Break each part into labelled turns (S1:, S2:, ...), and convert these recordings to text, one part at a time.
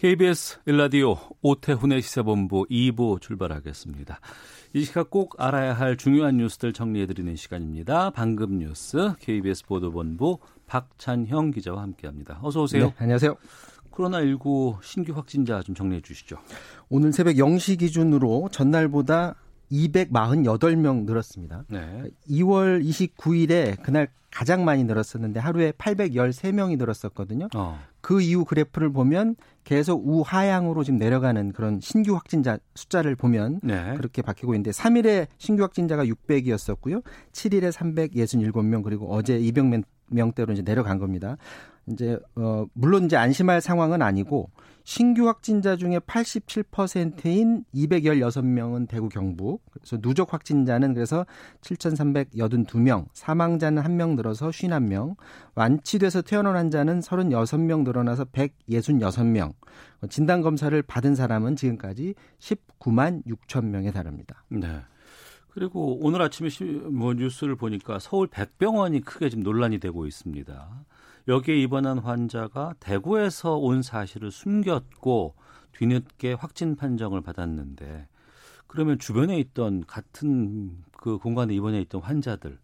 S1: KBS 일라디오 오태훈의 시사본부 2부 출발하겠습니다. 이 시각 꼭 알아야 할 중요한 뉴스들 정리해드리는 시간입니다. 방금 뉴스 KBS 보도본부 박찬형 기자와 함께합니다. 어서 오세요.
S2: 네, 안녕하세요.
S1: 코로나19 신규 확진자 좀 정리해 주시죠.
S2: 오늘 새벽 0시 기준으로 전날보다 248명 늘었습니다.
S1: 네.
S2: 2월 29일에 그날 가장 많이 늘었었는데 하루에 813명이 늘었었거든요.
S1: 어.
S2: 그 이후 그래프를 보면 계속 우하향으로 지금 내려가는 그런 신규 확진자 숫자를 보면
S1: 네.
S2: 그렇게 바뀌고 있는데 3일에 신규 확진자가 600이었었고요. 7일에 367명 그리고 어제 200명대로 이제 내려간 겁니다. 이제 어 물론 이제 안심할 상황은 아니고 신규 확진자 중에 87%인 216명은 대구 경북. 그래서 누적 확진자는 그래서 7,382명, 사망자는 1명 늘어서 51명, 완치돼서 퇴원한 환자는 36명 늘어나서 166명. 진단 검사를 받은 사람은 지금까지 19만 6천 명에 달합니다.
S1: 네. 그리고 오늘 아침에 시- 뭐 뉴스를 보니까 서울 백병원이 크게 지금 논란이 되고 있습니다. 여기에 입원한 환자가 대구에서 온 사실을 숨겼고 뒤늦게 확진 판정을 받았는데 그러면 주변에 있던 같은 그 공간에 입원해 있던 환자들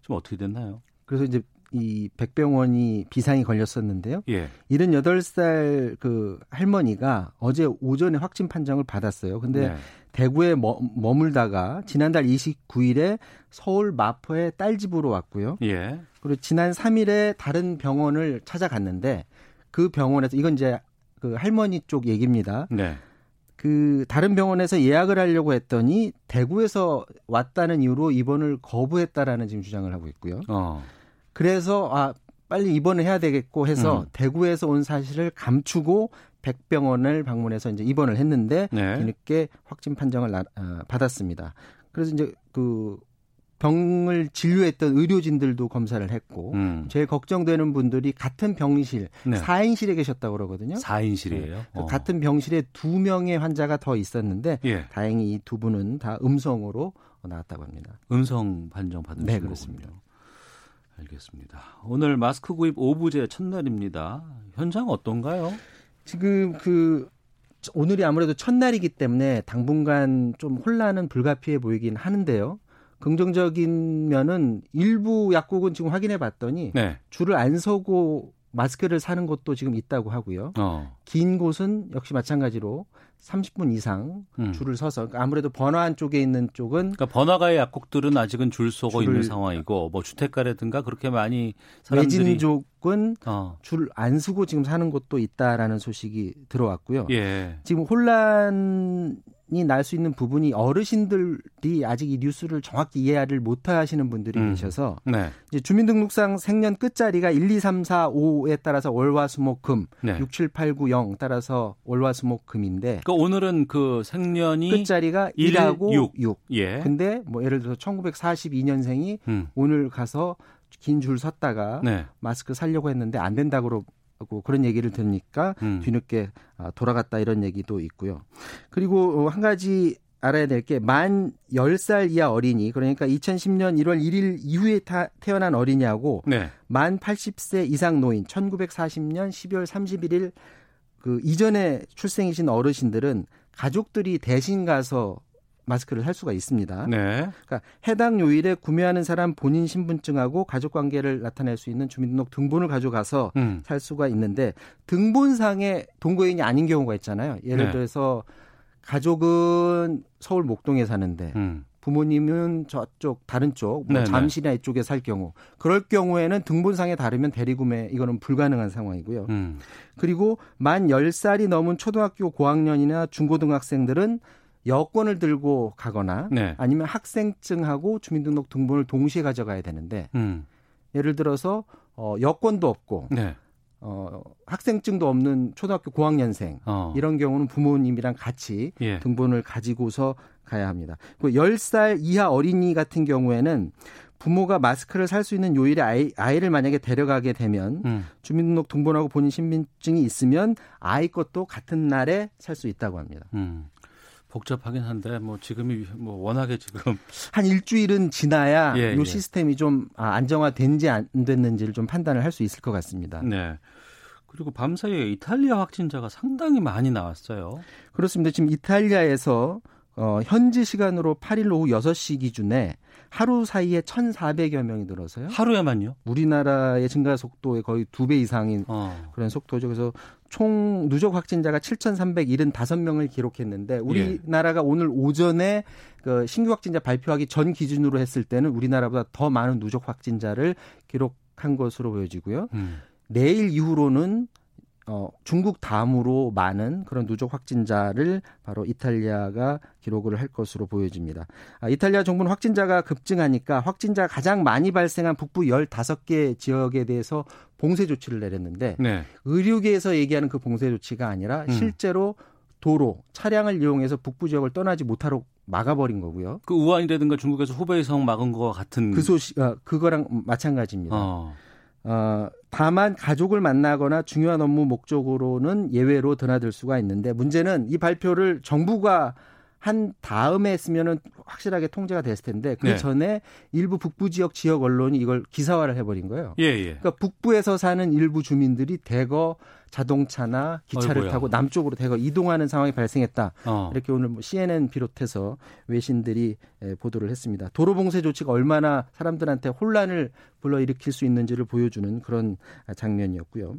S1: 좀 어떻게 됐나요?
S2: 그래서 이제 이 백병원이 비상이 걸렸었는데요.
S1: 예.
S2: 78살 그 할머니가 어제 오전에 확진 판정을 받았어요. 근데
S1: 네.
S2: 대구에 머, 머물다가 지난달 29일에 서울 마포의 딸 집으로 왔고요.
S1: 예.
S2: 그리고 지난 3일에 다른 병원을 찾아갔는데 그 병원에서 이건 이제 그 할머니 쪽 얘기입니다.
S1: 네.
S2: 그 다른 병원에서 예약을 하려고 했더니 대구에서 왔다는 이유로 입원을 거부했다라는 지금 주장을 하고 있고요.
S1: 어.
S2: 그래서 아 빨리 입원을 해야 되겠고 해서
S1: 음.
S2: 대구에서 온 사실을 감추고 백병원을 방문해서 이제 입원을 했는데
S1: 네.
S2: 뒤늦게 확진 판정을 나- 아, 받았습니다. 그래서 이제 그 병을 진료했던 의료진들도 검사를 했고
S1: 음.
S2: 제일 걱정되는 분들이 같은 병실
S1: 네.
S2: 사 4인실에 계셨다고 그러거든요.
S1: 4인실이에요.
S2: 그 같은 병실에 두 명의 환자가 더 있었는데
S1: 예.
S2: 다행히 이 두 분은 다 음성으로 나왔다고 합니다.
S1: 음성 판정 받으신
S2: 네,
S1: 거군요.
S2: 그렇습니다.
S1: 알겠습니다. 오늘 마스크 구입 오부제 첫날입니다. 현장 어떤가요?
S2: 지금 그 오늘이 아무래도 첫날이기 때문에 당분간 좀 혼란은 불가피해 보이긴 하는데요. 긍정적인 면은 일부 약국은 지금 확인해 봤더니
S1: 네.
S2: 줄을 안 서고 마스크를 사는 곳도 지금 있다고 하고요.
S1: 어.
S2: 긴 곳은 역시 마찬가지로 30분 이상
S1: 음.
S2: 줄을 서서 그러니까 아무래도 번화한 쪽에 있는 쪽은
S1: 그러니까 번화가의 약국들은 아직은 줄 서고 있는 상황이고 뭐 주택가라든가 그렇게 많이 사람들이
S2: 외진 쪽은
S1: 어.
S2: 줄안 서고 지금 사는 곳도 있다라는 소식이 들어왔고요.
S1: 예.
S2: 지금 혼란 이 날 수 있는 부분이 어르신들이 아직 이 뉴스를 정확히 이해를 못 하시는 분들이
S1: 음.
S2: 계셔서
S1: 네.
S2: 이제 주민등록상 생년 끝자리가 1, 2, 3, 4, 5에 따라서 월화수목금,
S1: 네.
S2: 6, 7, 8, 9, 0 따라서 월화수목금인데
S1: 그러니까 오늘은 그 생년이
S2: 끝자리가
S1: 일,
S2: 1하고
S1: 육.
S2: 6.
S1: 예.
S2: 근데 뭐 예를 들어서 1942년생이
S1: 음.
S2: 오늘 가서 긴 줄 섰다가
S1: 네.
S2: 마스크 살려고 했는데 안 된다고 그러고 그런 얘기를 들으니까
S1: 음.
S2: 뒤늦게 아, 돌아갔다 이런 얘기도 있고요. 그리고 어, 한 가지 알아야 될 게 만 10살 이하 어린이 그러니까 2010년 1월 1일 이후에 타, 태어난 어린이하고
S1: 네.
S2: 만 80세 이상 노인 1940년 12월 31일 그 이전에 출생이신 어르신들은 가족들이 대신 가서 마스크를 살 수가 있습니다.
S1: 네.
S2: 그러니까 해당 요일에 구매하는 사람 본인 신분증하고 가족 관계를 나타낼 수 있는 주민등록 등본을 가져가서
S1: 음.
S2: 살 수가 있는데 등본상에 동거인이 아닌 경우가 있잖아요. 예를
S1: 네.
S2: 들어서 가족은 서울 목동에 사는데
S1: 음.
S2: 부모님은 저쪽 다른 쪽, 뭐
S1: 네네.
S2: 잠실이나 이쪽에 살 경우 그럴 경우에는 등본상에 다르면 대리구매 이거는 불가능한 상황이고요.
S1: 음.
S2: 그리고 만 10살이 넘은 초등학교 고학년이나 중고등학생들은 여권을 들고 가거나
S1: 네.
S2: 아니면 학생증하고 주민등록 등본을 동시에 가져가야 되는데
S1: 음.
S2: 예를 들어서 어, 여권도 없고
S1: 네.
S2: 어, 학생증도 없는 초등학교 고학년생
S1: 어.
S2: 이런 경우는 부모님이랑 같이
S1: 예.
S2: 등본을 가지고서 가야 합니다. 그 10살 이하 어린이 같은 경우에는 부모가 마스크를 살 수 있는 요일에 아이, 아이를 만약에 데려가게 되면
S1: 음.
S2: 주민등록 등본하고 본인 신분증이 있으면 아이 것도 같은 날에 살 수 있다고 합니다.
S1: 음. 복잡하긴 한데 뭐 지금이 뭐 워낙에 지금
S2: 한 일주일은 지나야
S1: 예,
S2: 이
S1: 예.
S2: 시스템이 좀 아, 안정화된지 안 됐는지를 좀 판단을 할 수 있을 것 같습니다.
S1: 네. 그리고 밤사이에 이탈리아 확진자가 상당히 많이 나왔어요.
S2: 그렇습니다. 지금 이탈리아에서 어, 현지 시간으로 8일 오후 6시 기준에 하루 사이에 1,400여 명이 늘어서요.
S1: 하루에만요?
S2: 우리나라의 증가 속도의 거의 두 배 이상인
S1: 어.
S2: 그런 속도죠. 그래서 총 누적 확진자가 7,375명을 기록했는데 우리나라가 오늘 오전에 그 신규 확진자 발표하기 전 기준으로 했을 때는 우리나라보다 더 많은 누적 확진자를 기록한 것으로 보여지고요.
S1: 음.
S2: 내일 이후로는 어, 중국 다음으로 많은 그런 누적 확진자를 바로 이탈리아가 기록을 할 것으로 보여집니다. 아, 이탈리아 정부는 확진자가 급증하니까 확진자가 가장 많이 발생한 북부 15개 지역에 대해서 봉쇄 조치를 내렸는데
S1: 네.
S2: 의료계에서 얘기하는 그 봉쇄 조치가 아니라
S1: 음.
S2: 실제로 도로, 차량을 이용해서 북부 지역을 떠나지 못하도록 막아버린 거고요.
S1: 그 우한이라든가 중국에서 후베이성 막은 거와 같은
S2: 그 소식, 어, 그거랑 마찬가지입니다.
S1: 어.
S2: 어, 다만 가족을 만나거나 중요한 업무 목적으로는 예외로 드나들 수가 있는데 문제는 이 발표를 정부가 한 다음에 했으면은 확실하게 통제가 됐을 텐데 그
S1: 네.
S2: 전에 일부 북부 지역 지역 언론이 이걸 기사화를 해버린 거예요.
S1: 예, 예.
S2: 그러니까 북부에서 사는 일부 주민들이 대거 자동차나 기차를
S1: 어이구야.
S2: 타고 남쪽으로 대거 이동하는 상황이 발생했다.
S1: 어.
S2: 이렇게 오늘 뭐 CNN 비롯해서 외신들이 에, 보도를 했습니다. 도로 봉쇄 조치가 얼마나 사람들한테 혼란을 불러일으킬 수 있는지를 보여주는 그런 아, 장면이었고요.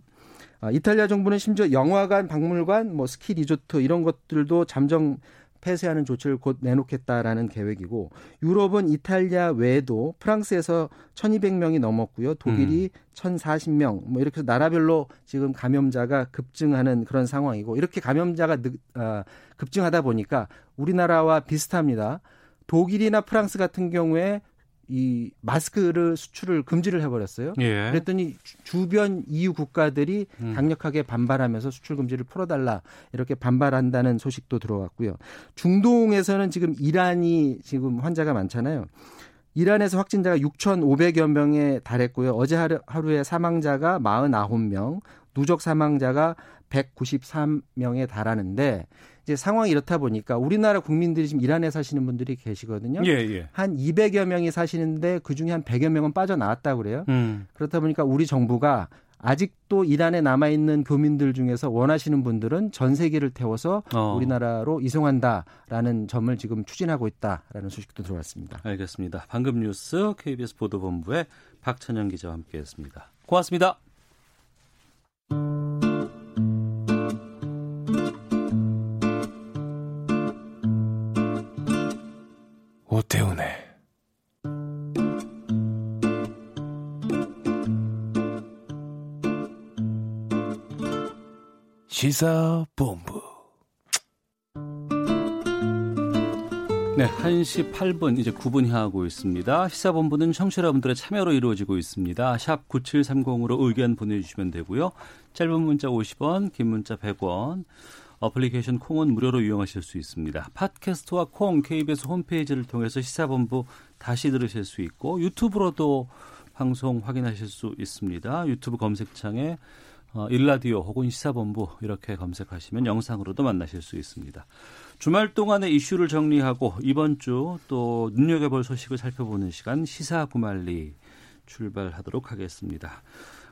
S2: 아, 이탈리아 정부는 심지어 영화관, 박물관, 뭐 스키 리조트 이런 것들도 잠정 폐쇄하는 조치를 곧 내놓겠다라는 계획이고 유럽은 이탈리아 외에도 프랑스에서 1,200명이 넘었고요. 독일이 1,040명 뭐 이렇게 해서 나라별로 지금 감염자가 급증하는 그런 상황이고 이렇게 감염자가 느, 아, 급증하다 보니까 우리나라와 비슷합니다. 독일이나 프랑스 같은 경우에 이 마스크를 수출을 금지를 해버렸어요.
S1: 예.
S2: 그랬더니 주- 주변 EU 국가들이
S1: 음.
S2: 강력하게 반발하면서 수출 금지를 풀어달라 이렇게 반발한다는 소식도 들어왔고요. 중동에서는 지금 이란이 지금 환자가 많잖아요. 이란에서 확진자가 6,500여 명에 달했고요. 어제 하루, 하루에 사망자가 49명, 누적 사망자가 193명에 달하는데 이제 상황이 이렇다 보니까 우리나라 국민들이 지금 이란에 사시는 분들이 계시거든요.
S1: 예, 예.
S2: 한 200여 명이 사시는데 그 중에 한 100여 명은 빠져나왔다고 그래요.
S1: 음.
S2: 그렇다 보니까 우리 정부가 아직도 이란에 남아 있는 교민들 중에서 원하시는 분들은 전세기를 태워서
S1: 어.
S2: 우리나라로 이송한다라는 점을 지금 추진하고 있다라는 소식도 들어왔습니다.
S1: 알겠습니다. 방금 뉴스 KBS 보도본부의 박찬영 기자와 함께했습니다. 고맙습니다.
S3: 오태훈의 시사본부
S1: 네, 1시 8분 이제 9분 향하고 있습니다. 시사본부는 청취자 여러분들의 참여로 이루어지고 있습니다. 샵 9730으로 의견 보내주시면 되고요. 짧은 문자 50원, 긴 문자 100원. 어플리케이션 콩은 무료로 이용하실 수 있습니다. 팟캐스트와 콩 KBS 홈페이지를 통해서 시사본부 다시 들으실 수 있고 유튜브로도 방송 확인하실 수 있습니다. 유튜브 검색창에 어, 일라디오 혹은 시사본부 이렇게 검색하시면 영상으로도 만나실 수 있습니다. 주말 동안의 이슈를 정리하고 이번 주 또 눈여겨볼 소식을 살펴보는 시간 시사 구말리 출발하도록 하겠습니다.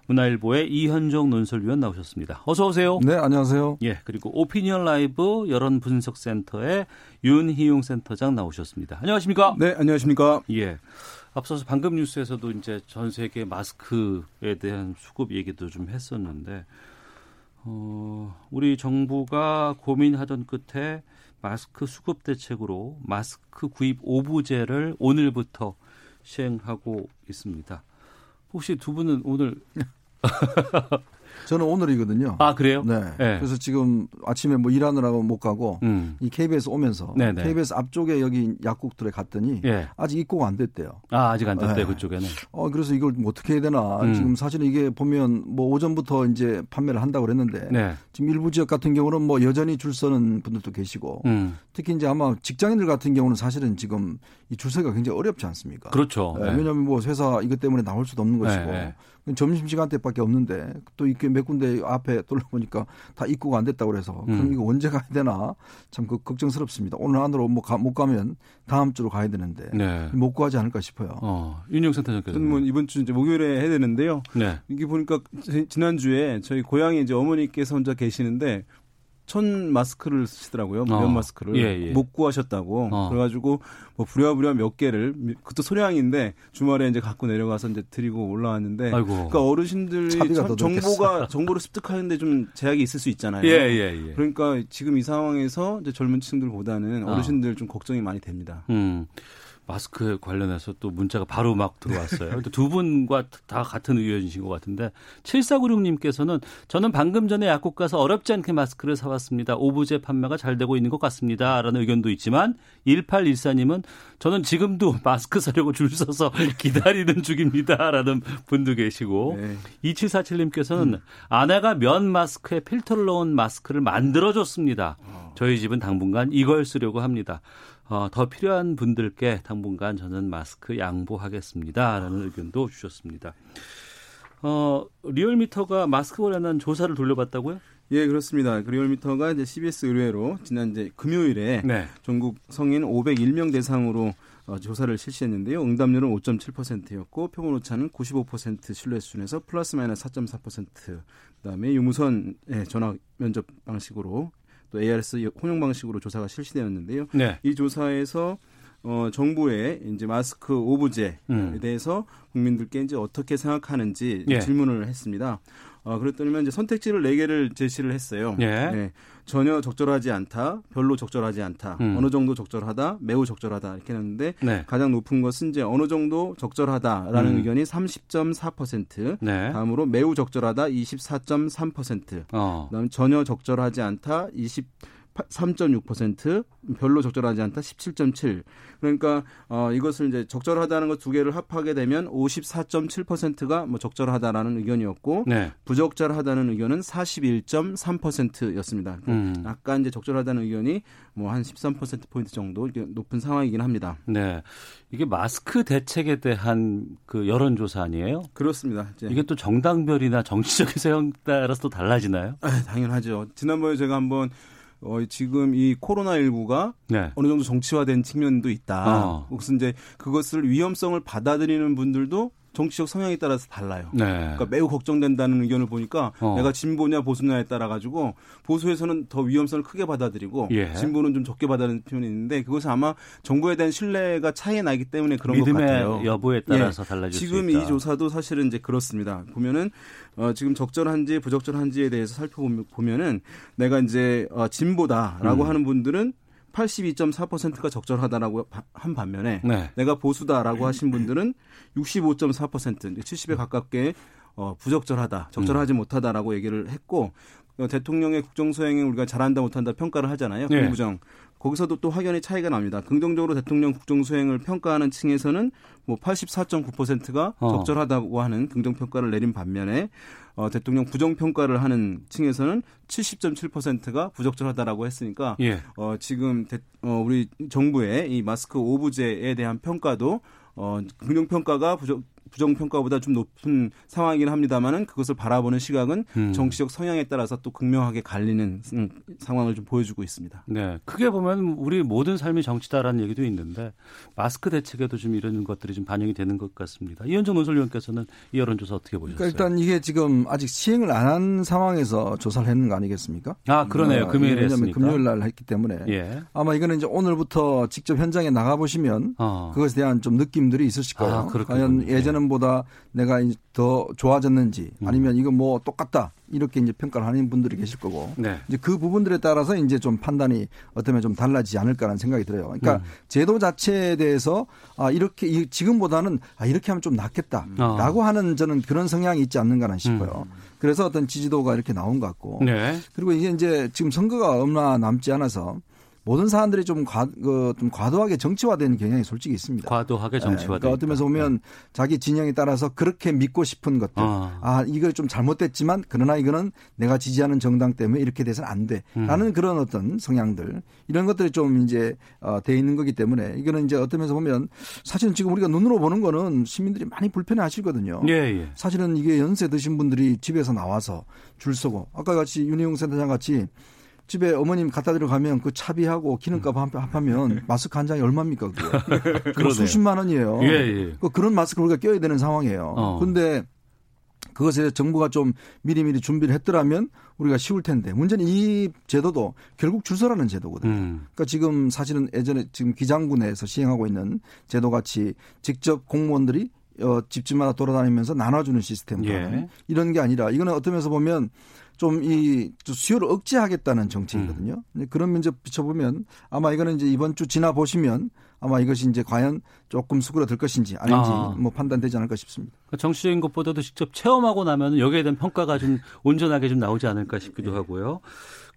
S1: 문화일보의 이현종 논설위원 나오셨습니다. 어서 오세요.
S4: 네, 안녕하세요.
S1: 예, 그리고 오피니언 라이브 여론 분석 센터의 윤희용 센터장 나오셨습니다. 안녕하십니까?
S4: 네, 안녕하십니까?
S1: 예. 앞서서 방금 뉴스에서도 이제 전 세계 마스크에 대한 수급 얘기도 좀 했었는데, 어, 우리 정부가 고민하던 끝에 마스크 수급 대책으로 마스크 구입 오부제를 오늘부터 시행하고 있습니다. 혹시 두 분은 오늘
S4: 저는 오늘이거든요.
S1: 아 그래요?
S4: 네.
S1: 네.
S4: 그래서 지금 아침에 뭐 일하느라고 못 가고
S1: 음.
S4: 이 KBS 오면서
S1: 네네.
S4: KBS 앞쪽에 여기 약국들에 갔더니
S1: 예.
S4: 아직 입고가 안 됐대요.
S1: 아 아직 안 됐대
S4: 네.
S1: 요 그쪽에는.
S4: 어 그래서 이걸 뭐 어떻게 해야 되나
S1: 음.
S4: 지금 사실은 이게 보면 뭐 오전부터 이제 판매를 한다고 그랬는데
S1: 네.
S4: 지금 일부 지역 같은 경우는 뭐 여전히 줄 서는 분들도 계시고
S1: 음.
S4: 특히 이제 아마 직장인들 같은 경우는 사실은 지금 이 줄 서기가 굉장히 어렵지 않습니까?
S1: 그렇죠.
S4: 네,
S1: 네.
S4: 왜냐하면 뭐 회사 이것 때문에 나올 수도 없는 것이고
S1: 네,
S4: 점심 시간 때밖에 없는데 또 이렇게 몇 군데 앞에 둘러보니까 다 입구가 안 됐다고 그래서 그럼
S1: 음.
S4: 이거 언제 가야 되나 참 그 걱정스럽습니다. 오늘 안으로 뭐못 가면 다음 주로 가야 되는데
S1: 네.
S4: 못 구하지 않을까 싶어요.
S1: 어, 윤영 센터장께서.
S5: 저는 뭐 이번 주 이제 목요일에 해야 되는데요.
S1: 네.
S5: 이게 보니까 지- 지난주에 저희 고향에 이제 어머니께서 혼자 계시는데 천 마스크를 쓰시더라고요. 면
S1: 어.
S5: 마스크를
S1: 예, 예.
S5: 못 구하셨다고.
S1: 어.
S5: 그래가지고 뭐 부랴부랴 몇 개를 그것도 소량인데 주말에 이제 갖고 내려가서 이제 드리고 올라왔는데.
S1: 아이고.
S5: 그러니까 어르신들이 정보가 정보를 습득하는데 좀 제약이 있을 수 있잖아요.
S1: 예, 예, 예.
S5: 그러니까 지금 이 상황에서 이제 젊은 층들보다는
S1: 어.
S5: 어르신들 좀 걱정이 많이 됩니다.
S1: 음. 마스크에 관련해서 또 문자가 바로 막 들어왔어요. 두 분과 다 같은 의견이신 것 같은데 7496님께서는 저는 방금 전에 약국 가서 어렵지 않게 마스크를 사왔습니다. 오브제 판매가 잘 되고 있는 것 같습니다. 라는 의견도 있지만 1814님은 저는 지금도 마스크 사려고 줄 서서 기다리는 중입니다. 라는 분도 계시고
S5: 네.
S1: 2747님께서는 아내가 면 마스크에 필터를 넣은 마스크를 만들어줬습니다. 저희 집은 당분간 이걸 쓰려고 합니다. 어, 더 필요한 분들께 당분간 저는 마스크 양보하겠습니다. 라는 의견도 주셨습니다. 어, 리얼미터가 마스크 관련한 조사를 돌려봤다고요?
S5: 예, 그렇습니다. 그 리얼미터가 이제 CBS 의뢰로 지난 이제 금요일에
S1: 네.
S5: 전국 성인 501명 대상으로 어, 조사를 실시했는데요. 응답률은 5.7%였고 표본 오차는 95% 신뢰 수준에서 플러스 마이너스 4.4%. 그다음에 유무선 예, 전화 면접 방식으로 또 ARS 혼용 방식으로 조사가 실시되었는데요.
S1: 네.
S5: 이 조사에서 어, 정부의 이제 마스크 오브제에
S1: 음.
S5: 대해서 국민들께 이제 어떻게 생각하는지
S1: 예.
S5: 질문을 했습니다. 어, 그랬더니 이제 선택지를 4개를 제시를 했어요.
S1: 예.
S5: 네. 전혀 적절하지 않다, 별로 적절하지 않다,
S1: 음.
S5: 어느 정도 적절하다, 매우 적절하다 이렇게 했는데
S1: 네.
S5: 가장 높은 것은 이제 어느 정도 적절하다라는
S1: 음.
S5: 의견이 30.4%,
S1: 네.
S5: 다음으로 매우 적절하다 24.3%,
S1: 어.
S5: 그다음 전혀 적절하지 않다 23.6%, 별로 적절하지 않다 17.7. 그러니까 어 이것을 이제 적절하다는 것 두 개를 합하게 되면 54.7%가 뭐 적절하다라는 의견이었고
S1: 네.
S5: 부적절하다는 의견은 41.3%였습니다.
S1: 음.
S5: 아까 이제 적절하다는 의견이 뭐 한 13% 포인트 정도 높은 상황이긴 합니다.
S1: 네. 이게 마스크 대책에 대한 그 여론 조사 아니에요?
S5: 그렇습니다.
S1: 이게 또 정당별이나 정치적인 세형 따라서 또 달라지나요?
S5: 아, 당연하죠. 지난번에 제가 한번 어, 지금 이 코로나19가
S1: 네.
S5: 어느 정도 정치화된 측면도 있다.
S1: 어.
S5: 혹시 이제 그것을 위험성을 받아들이는 분들도 정치적 성향에 따라서 달라요.
S1: 네.
S5: 그러니까 매우 걱정된다는 의견을 보니까
S1: 어.
S5: 내가 진보냐 보수냐에 따라 가지고 보수에서는 더 위험성을 크게 받아들이고
S1: 예.
S5: 진보는 좀 적게 받아들이는 표현이 있는데 그것은 아마 정부에 대한 신뢰가 차이가 나기 때문에 그런 것 같아요.
S1: 여부에 따라서 달라질
S5: 지금. 이 조사도 사실은 이제 그렇습니다. 보면은 어, 지금 적절한지 부적절한지에 대해서 살펴보면은 내가 이제 어, 진보다라고
S1: 음.
S5: 하는 분들은 82.4%가 적절하다라고 바- 한 반면에
S1: 네.
S5: 내가 보수다라고 하신 분들은 65.4% 70에 가깝게 어, 부적절하다, 적절하지
S1: 음.
S5: 못하다라고 얘기를 했고 어, 대통령의 국정 수행에 우리가 잘한다 못한다 평가를 하잖아요.
S1: 네.
S5: 긍부정. 거기서도 또 확연히 차이가 납니다. 긍정적으로 대통령 국정 수행을 평가하는 층에서는 뭐 84.9%가
S1: 어.
S5: 적절하다고 하는 긍정 평가를 내린 반면에 어, 대통령 부정 평가를 하는 층에서는 70.7%가 부적절하다라고 했으니까
S1: 예.
S5: 어, 지금 대, 어, 우리 정부의 이 마스크 오브제에 대한 평가도 어, 긍정 평가가 부정 부정 평가보다 좀 높은 상황이긴 합니다만은 그것을 바라보는 시각은
S1: 음.
S5: 정치적 성향에 따라서 또 극명하게 갈리는 음, 상황을 좀 보여주고 있습니다.
S1: 네. 크게 보면 우리 모든 삶이 정치다라는 얘기도 있는데 마스크 대책에도 좀 이런 것들이 좀 반영이 되는 것 같습니다. 이현정 논설위원께서는 이 여론조사 어떻게 보셨어요?
S4: 그러니까 일단 이게 지금 아직 시행을 안 한 상황에서 조사를 했는 거 아니겠습니까?
S1: 아, 그러네요.
S4: 어,
S1: 금요일에
S4: 왜냐하면. 금요일 날 했기 때문에
S1: 예.
S4: 아마 이거는 이제 오늘부터 직접 현장에 나가 보시면
S1: 어.
S4: 그것에 대한 좀 느낌들이 있으실 거예요.
S1: 아, 그렇군요.
S4: 과연 예전에 예전보다 내가 이제 더 좋아졌는지
S1: 음.
S4: 아니면 이거 뭐 똑같다 이렇게 이제 평가를 하는 분들이 계실 거고
S1: 네.
S4: 이제 그 부분들에 따라서 이제 좀 판단이 어쩌면 좀 달라지지 않을까라는 생각이 들어요. 그러니까
S1: 음.
S4: 제도 자체에 대해서 아 이렇게 이- 지금보다는 아 이렇게 하면 좀 낫겠다라고
S1: 아.
S4: 하는 저는 그런 성향이 있지 않는가는 싶어요. 그래서 어떤 지지도가 이렇게 나온 것 같고
S1: 음. 네.
S4: 그리고 이게 이제 지금 선거가 얼마 남지 않아서 모든 사람들이 좀, 과, 그, 좀 과도하게 정치화되는 경향이 솔직히 있습니다.
S1: 과도하게
S4: 예,
S1: 정치화돼.
S4: 그러니까 어떤 면에서 보면 자기 진영에 따라서 그렇게 믿고 싶은 것들.
S1: 아.
S4: 아, 이거 좀 잘못됐지만 그러나 이거는 내가 지지하는 정당 때문에 이렇게 돼서는 안 돼.
S1: 음.
S4: 라는 그런 어떤 성향들. 이런 것들이 좀 이제 어, 돼 있는 거기 때문에 이거는 이제 어떤 면에서 보면 사실은 지금 우리가 눈으로 보는 거는 시민들이 많이 불편해 하시거든요.
S1: 예, 예.
S4: 사실은 이게 연세 드신 분들이 집에서 나와서 줄 서고 아까 같이 윤희용 센터장 같이 집에 어머님 갖다 드려 가면 그 차비하고 기름값 한- 합하면 마스크 한 장이 얼마입니까? 그거. 수십만 원이에요.
S1: 예, 예.
S4: 그 그런 마스크를 우리가 껴야 되는 상황이에요.
S1: 어.
S4: 그런데 그것에 정부가 좀 미리미리 준비를 했더라면 우리가 쉬울 텐데 문제는 이 제도도 결국 줄 서라는 제도거든요.
S1: 음.
S4: 그러니까 지금 사실은 예전에 지금 기장군에서 시행하고 있는 제도 같이 직접 공무원들이 어, 집집마다 돌아다니면서 나눠주는 시스템
S1: 예.
S4: 이런 게 아니라 이거는 어떤 면에서 보면 좀 이 수요를 억제하겠다는 정책이거든요. 근데 그런 면에서 비춰보면 아마 이거는 이제 이번 주 지나 보시면 아마 이것이 이제 과연 조금 수그러들 것인지 아닌지
S1: 아.
S4: 뭐 판단되지 않을까 싶습니다.
S1: 그러니까 정치적인 것보다도 직접 체험하고 나면 여기에 대한 평가가 좀 온전하게 좀 나오지 않을까 싶기도 하고요.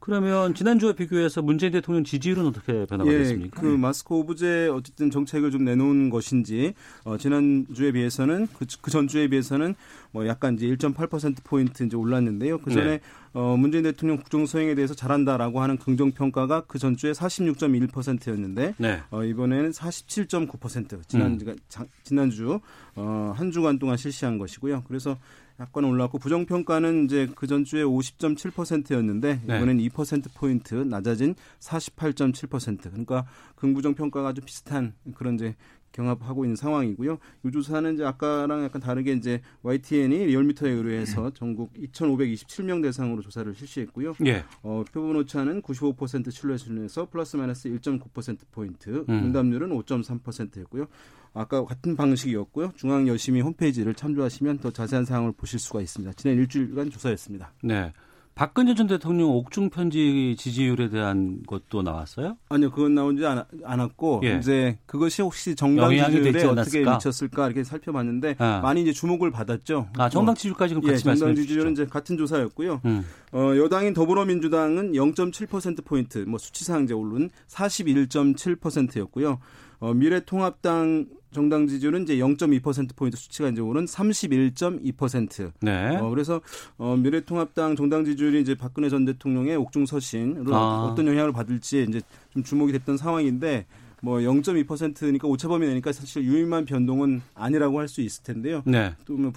S1: 그러면 지난주와 비교해서 문재인 대통령 지지율은 어떻게 변화가
S5: 예,
S1: 됐습니까?
S5: 그 마스크 오브제 어쨌든 정책을 좀 내놓은 것인지 어, 지난 주에 비해서는 그, 그 전주에 비해서는 뭐 약간 이제 1.8% 포인트 이제 올랐는데요. 그 전에
S1: 네.
S5: 어, 문재인 대통령 국정 수행에 대해서 잘한다라고 하는 긍정 평가가 그 전주에 46.1%였는데
S1: 네.
S5: 어, 이번에는 47.9% 지난
S1: 음.
S5: 장- 지난주 어, 한 주간 동안 실시한 것이고요. 그래서 약간 올랐고 부정 평가는 이제 그 전주에 50.7%였는데
S1: 네.
S5: 이번엔 2% 포인트 낮아진 48.7%. 그러니까 긍부정 평가가 좀 비슷한 그런 이제 경합하고 있는 상황이고요. 이 조사는 이제 아까랑 약간 다르게 이제 YTN이 리얼미터에 의뢰해서 전국 2,527명 대상으로 조사를 실시했고요.
S1: 예.
S5: 어, 표본 오차는 95% 신뢰 수준에서 플러스 마이너스 1.9% 포인트,
S1: 음.
S5: 응답률은 5.3%였고요. 아까 같은 방식이었고요. 중앙 열심히 홈페이지를 참조하시면 더 자세한 사항을 보실 수가 있습니다. 지난 일주일간 조사였습니다.
S1: 네. 박근혜 전 대통령 옥중 편지 지지율에 대한 것도 나왔어요?
S5: 아니요, 그건 나오지 않, 않았고
S1: 예.
S5: 이제 그것이 혹시 정당 지지율에 어떻게? 미쳤을까 이렇게 살펴봤는데
S1: 아.
S5: 많이 이제 주목을 받았죠.
S1: 아, 정당
S5: 뭐,
S1: 지지율까지 그럼
S5: 예,
S1: 같이
S5: 정당
S1: 말씀해
S5: 지지율은. 이제 같은 조사였고요.
S1: 음.
S5: 어, 여당인 더불어민주당은 0.7% 포인트, 뭐 수치상 이제 오른 41.7%였고요. 어, 미래통합당 정당 지지율은 이제 0.2% 포인트 수치가 이제 오른 31.2%.
S1: 네.
S5: 어, 그래서 어, 미래통합당 정당 지지율이 이제 박근혜 전 대통령의 옥중 서신으로
S1: 아.
S5: 어떤 영향을 받을지 이제 좀 주목이 됐던 상황인데 뭐 0.2%니까 오차범위 내니까 사실 유의미한 변동은 아니라고 할 수 있을 텐데요.
S1: 네.
S5: 또뭐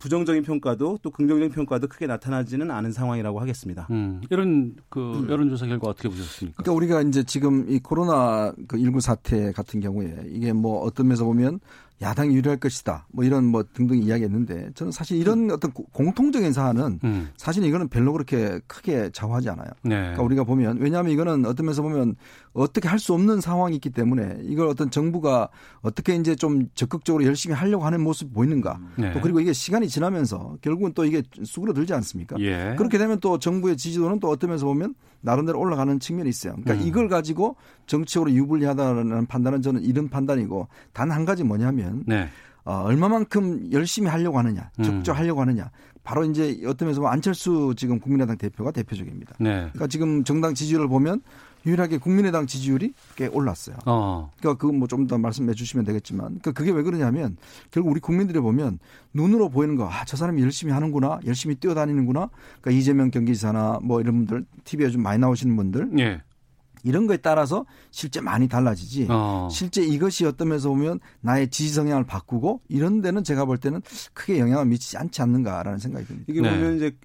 S5: 부정적인 평가도 또 긍정적인 평가도 크게 나타나지는 않은 상황이라고 하겠습니다.
S1: 음. 이런 그 여론조사 결과 어떻게 보셨습니까?
S4: 그러니까 우리가 이제 지금 이 코로나 그 19 사태 같은 경우에 이게 뭐 어떤 면에서 보면 야당이 유리할 것이다. 뭐 이런 뭐 등등 이야기했는데 저는 사실 이런 어떤 고- 공통적인 사안은
S1: 음.
S4: 사실 이거는 별로 그렇게 크게 좌우하지 않아요.
S1: 네.
S4: 그러니까 우리가 보면 왜냐하면 이거는 어떤 면에서 보면 어떻게 할 수 없는 상황이 있기 때문에 이걸 어떤 정부가 어떻게 이제 좀 적극적으로 열심히 하려고 하는 모습이 보이는가.
S1: 네.
S4: 또 그리고 이게 시간이 지나면서 결국은 또 이게 수그러들지 않습니까?
S1: 예.
S4: 그렇게 되면 또 정부의 지지도는 또 어떤 면에서 보면 나름대로 올라가는 측면이 있어요. 그러니까
S1: 음.
S4: 이걸 가지고 정치적으로 유불리하다는 판단은 저는 이런 판단이고 단 한 가지 뭐냐면
S1: 네.
S4: 어, 얼마만큼 열심히 하려고 하느냐,
S1: 음.
S4: 적극 하려고 하느냐. 바로 이제 어떤 면에서 안철수 지금 국민의당 대표가 대표적입니다.
S1: 네.
S4: 그러니까 지금 정당 지지율을 보면 유일하게 국민의당 지지율이 꽤 올랐어요.
S1: 어.
S4: 그러니까 그건 뭐 좀 더 말씀해 주시면 되겠지만, 그러니까 그게 왜 그러냐면 결국 우리 국민들이 보면 눈으로 보이는 거, 아, 저 사람이 열심히 하는구나, 열심히 뛰어다니는구나. 그러니까 이재명 경기지사나 뭐 이런 분들, TV에 좀 많이 나오시는 분들,
S1: 예.
S4: 이런 거에 따라서 실제 많이 달라지지.
S1: 어.
S4: 실제 이것이 어떤 면에서 보면 나의 지지 성향을 바꾸고 이런 데는 제가 볼 때는 크게 영향을 미치지 않지 않는가라는 생각이 듭니다.
S5: 이게
S1: 네.
S5: 보면 이제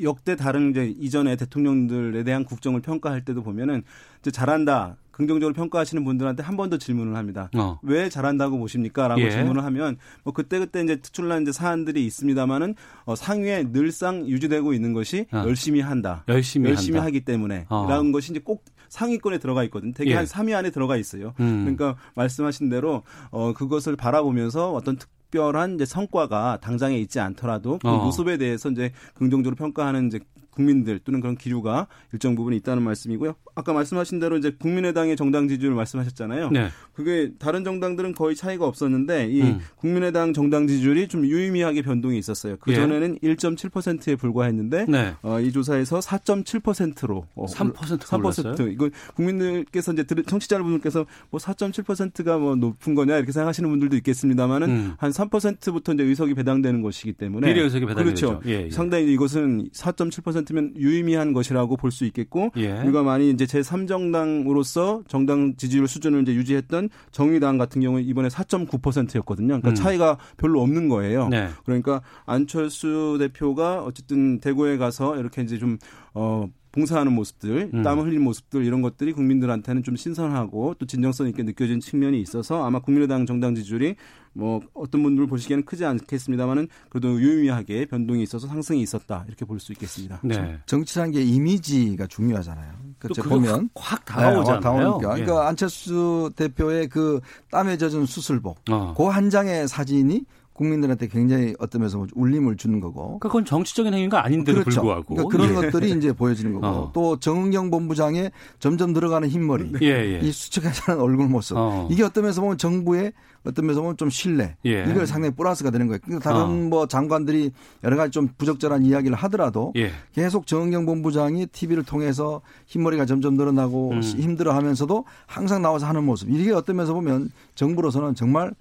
S5: 역대 다른 이제 이전의 대통령들에 대한 국정을 평가할 때도 보면은 이제 잘한다. 긍정적으로 평가하시는 분들한테 한 번 더 질문을 합니다.
S1: 어.
S5: 왜 잘한다고 보십니까?라고
S1: 예.
S5: 질문을 하면 뭐 그때 그때 이제 특출난 이제 사안들이 있습니다만은 어, 상위에 늘상 유지되고 있는 것이
S1: 아.
S5: 열심히 한다.
S1: 열심히,
S5: 열심히
S1: 한다.
S5: 하기 때문에
S1: 어.
S5: 라는 것이 이제 꼭 상위권에 들어가 있거든요. 되게
S1: 예.
S5: 한 3위 안에 들어가 있어요.
S1: 음.
S5: 그러니까 말씀하신 대로 어 그것을 바라보면서 어떤 특 특별한 이제 성과가 당장에 있지 않더라도 그
S1: 어.
S5: 모습에 대해서 이제 긍정적으로 평가하는 이제 국민들 또는 그런 기류가 일정 부분 있다는 말씀이고요. 아까 말씀하신 대로 이제 국민의당의 정당 지지율 말씀하셨잖아요.
S1: 네.
S5: 그게 다른 정당들은 거의 차이가 없었는데 이
S1: 음.
S5: 국민의당 정당 지지율이 좀 유의미하게 변동이 있었어요. 그
S1: 예.
S5: 전에는 1.7%에 불과했는데
S1: 네.
S5: 어, 이 조사에서 4.7%로 어,
S1: 3%가 올랐어요?
S5: 3% 이거 국민들께서 이제 들- 청취자분들께서 뭐 4.7%가 뭐 높은 거냐 이렇게 생각하시는 분들도 있겠습니다만은
S1: 음.
S5: 한 3%부터 이제 의석이 배당되는 것이기 때문에
S1: 비례 의석이 배당이 그렇죠. 예, 예.
S5: 상당히 이것은 4.7%면 유의미한 것이라고 볼 수 있겠고
S1: 예.
S5: 우리가 많이 이제 제 3정당으로서 정당 지지율 수준을 이제 유지했던 정의당 같은 경우는 이번에 4.9%였거든요. 그러니까
S1: 음.
S5: 차이가 별로 없는 거예요.
S1: 네.
S5: 그러니까 안철수 대표가 어쨌든 대구에 가서 이렇게 이제 좀 어. 봉사하는 모습들,
S1: 음.
S5: 땀 흘린 모습들 이런 것들이 국민들한테는 좀 신선하고 또 진정성 있게 느껴진 측면이 있어서 아마 국민의당 정당 지지율이 뭐 어떤 분들 보시기에는 크지 않겠습니다만은 그래도 유의미하게 변동이 있어서 상승이 있었다 이렇게 볼 수 있겠습니다.
S1: 네.
S4: 정치라는 게 이미지가 중요하잖아요.
S1: 또
S4: 그러니까
S1: 그거
S4: 보면
S1: 확
S4: 네,
S1: 다가오잖아요.
S4: 다가오니까.
S1: 예.
S4: 그러니까 안철수 대표의 그 땀에 젖은 수술복,
S1: 어.
S4: 그한 장의 사진이 국민들한테 굉장히 어떤 면에서 울림을 주는 거고.
S1: 그러니까 그건 정치적인 행위가 아닌데도 불구하고
S4: 그러니까 그런
S1: 예.
S4: 것들이 이제 보여지는 거고
S1: 어.
S4: 또 정은경 본부장의 점점 들어가는 흰머리,
S1: 예, 예.
S4: 이 수척하는 얼굴 모습
S1: 어.
S4: 이게 어떤 면에서 보면 정부의 어떤 면에서 보면 좀 신뢰
S1: 예.
S4: 이걸 상당히 플러스가 되는 거예요. 그러니까 다른
S1: 어.
S4: 뭐 장관들이 여러 가지 좀 부적절한 이야기를 하더라도
S1: 예.
S4: 계속 정은경 본부장이 TV를 통해서 흰머리가 점점 늘어나고
S1: 음.
S4: 힘들어 하면서도 항상 나와서 하는 모습 이게 어떤 면에서 보면 정부로서는 정말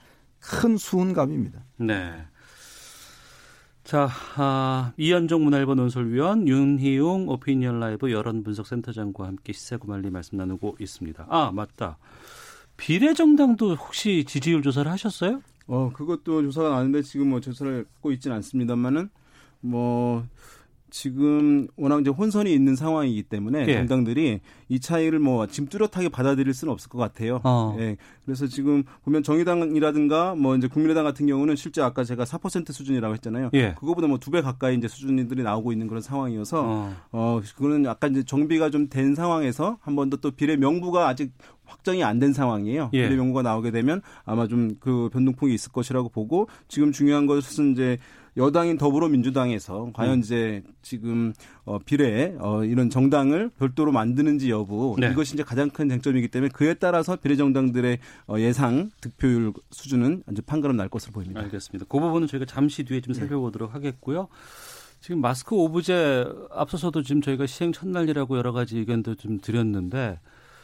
S4: 큰 수훈감입니다.
S1: 네. 자, 아, 이현종 문화일보 논설위원 윤희용 오피니언 라이브 여론분석센터장과 함께 시세구말리 말씀 나누고 있습니다. 아, 맞다. 비례정당도 혹시 지지율 조사를 하셨어요?
S5: 어, 그것도 조사가 나는데 지금 뭐 조사를 갖고 있지는 않습니다만은 뭐 지금 워낙 이제 혼선이 있는 상황이기 때문에
S1: 예.
S5: 정당들이 이 차이를 뭐 지금 뚜렷하게 받아들일 수는 없을 것 같아요.
S1: 어.
S5: 예. 그래서 지금 보면 정의당이라든가 뭐 이제 국민의당 같은 경우는 실제 아까 제가 4% 수준이라고 했잖아요.
S1: 예.
S5: 그거보다 뭐 두 배 가까이 이제 수준들이 나오고 있는 그런 상황이어서
S1: 어.
S5: 어, 그거는 약간 이제 정비가 좀 된 상황에서 한 번 더 또 비례 명부가 아직 확정이 안 된 상황이에요.
S1: 예.
S5: 비례 명부가 나오게 되면 아마 좀 그 변동폭이 있을 것이라고 보고 지금 중요한 것은 이제 여당인 더불어민주당에서 과연
S1: 음.
S5: 이제 지금 어 비례 어 이런 정당을 별도로 만드는지 여부
S1: 네.
S5: 이것이 이제 가장 큰 쟁점이기 때문에 그에 따라서 비례 정당들의 어 예상 득표율 수준은 이제 판가름 날 것으로 보입니다.
S1: 알겠습니다. 그 부분은 저희가 잠시 뒤에
S4: 예.
S1: 좀 살펴보도록 하겠고요. 지금 마스크 오브제 앞서서도 지금 저희가 시행 첫날이라고 여러 가지 의견도 좀 드렸는데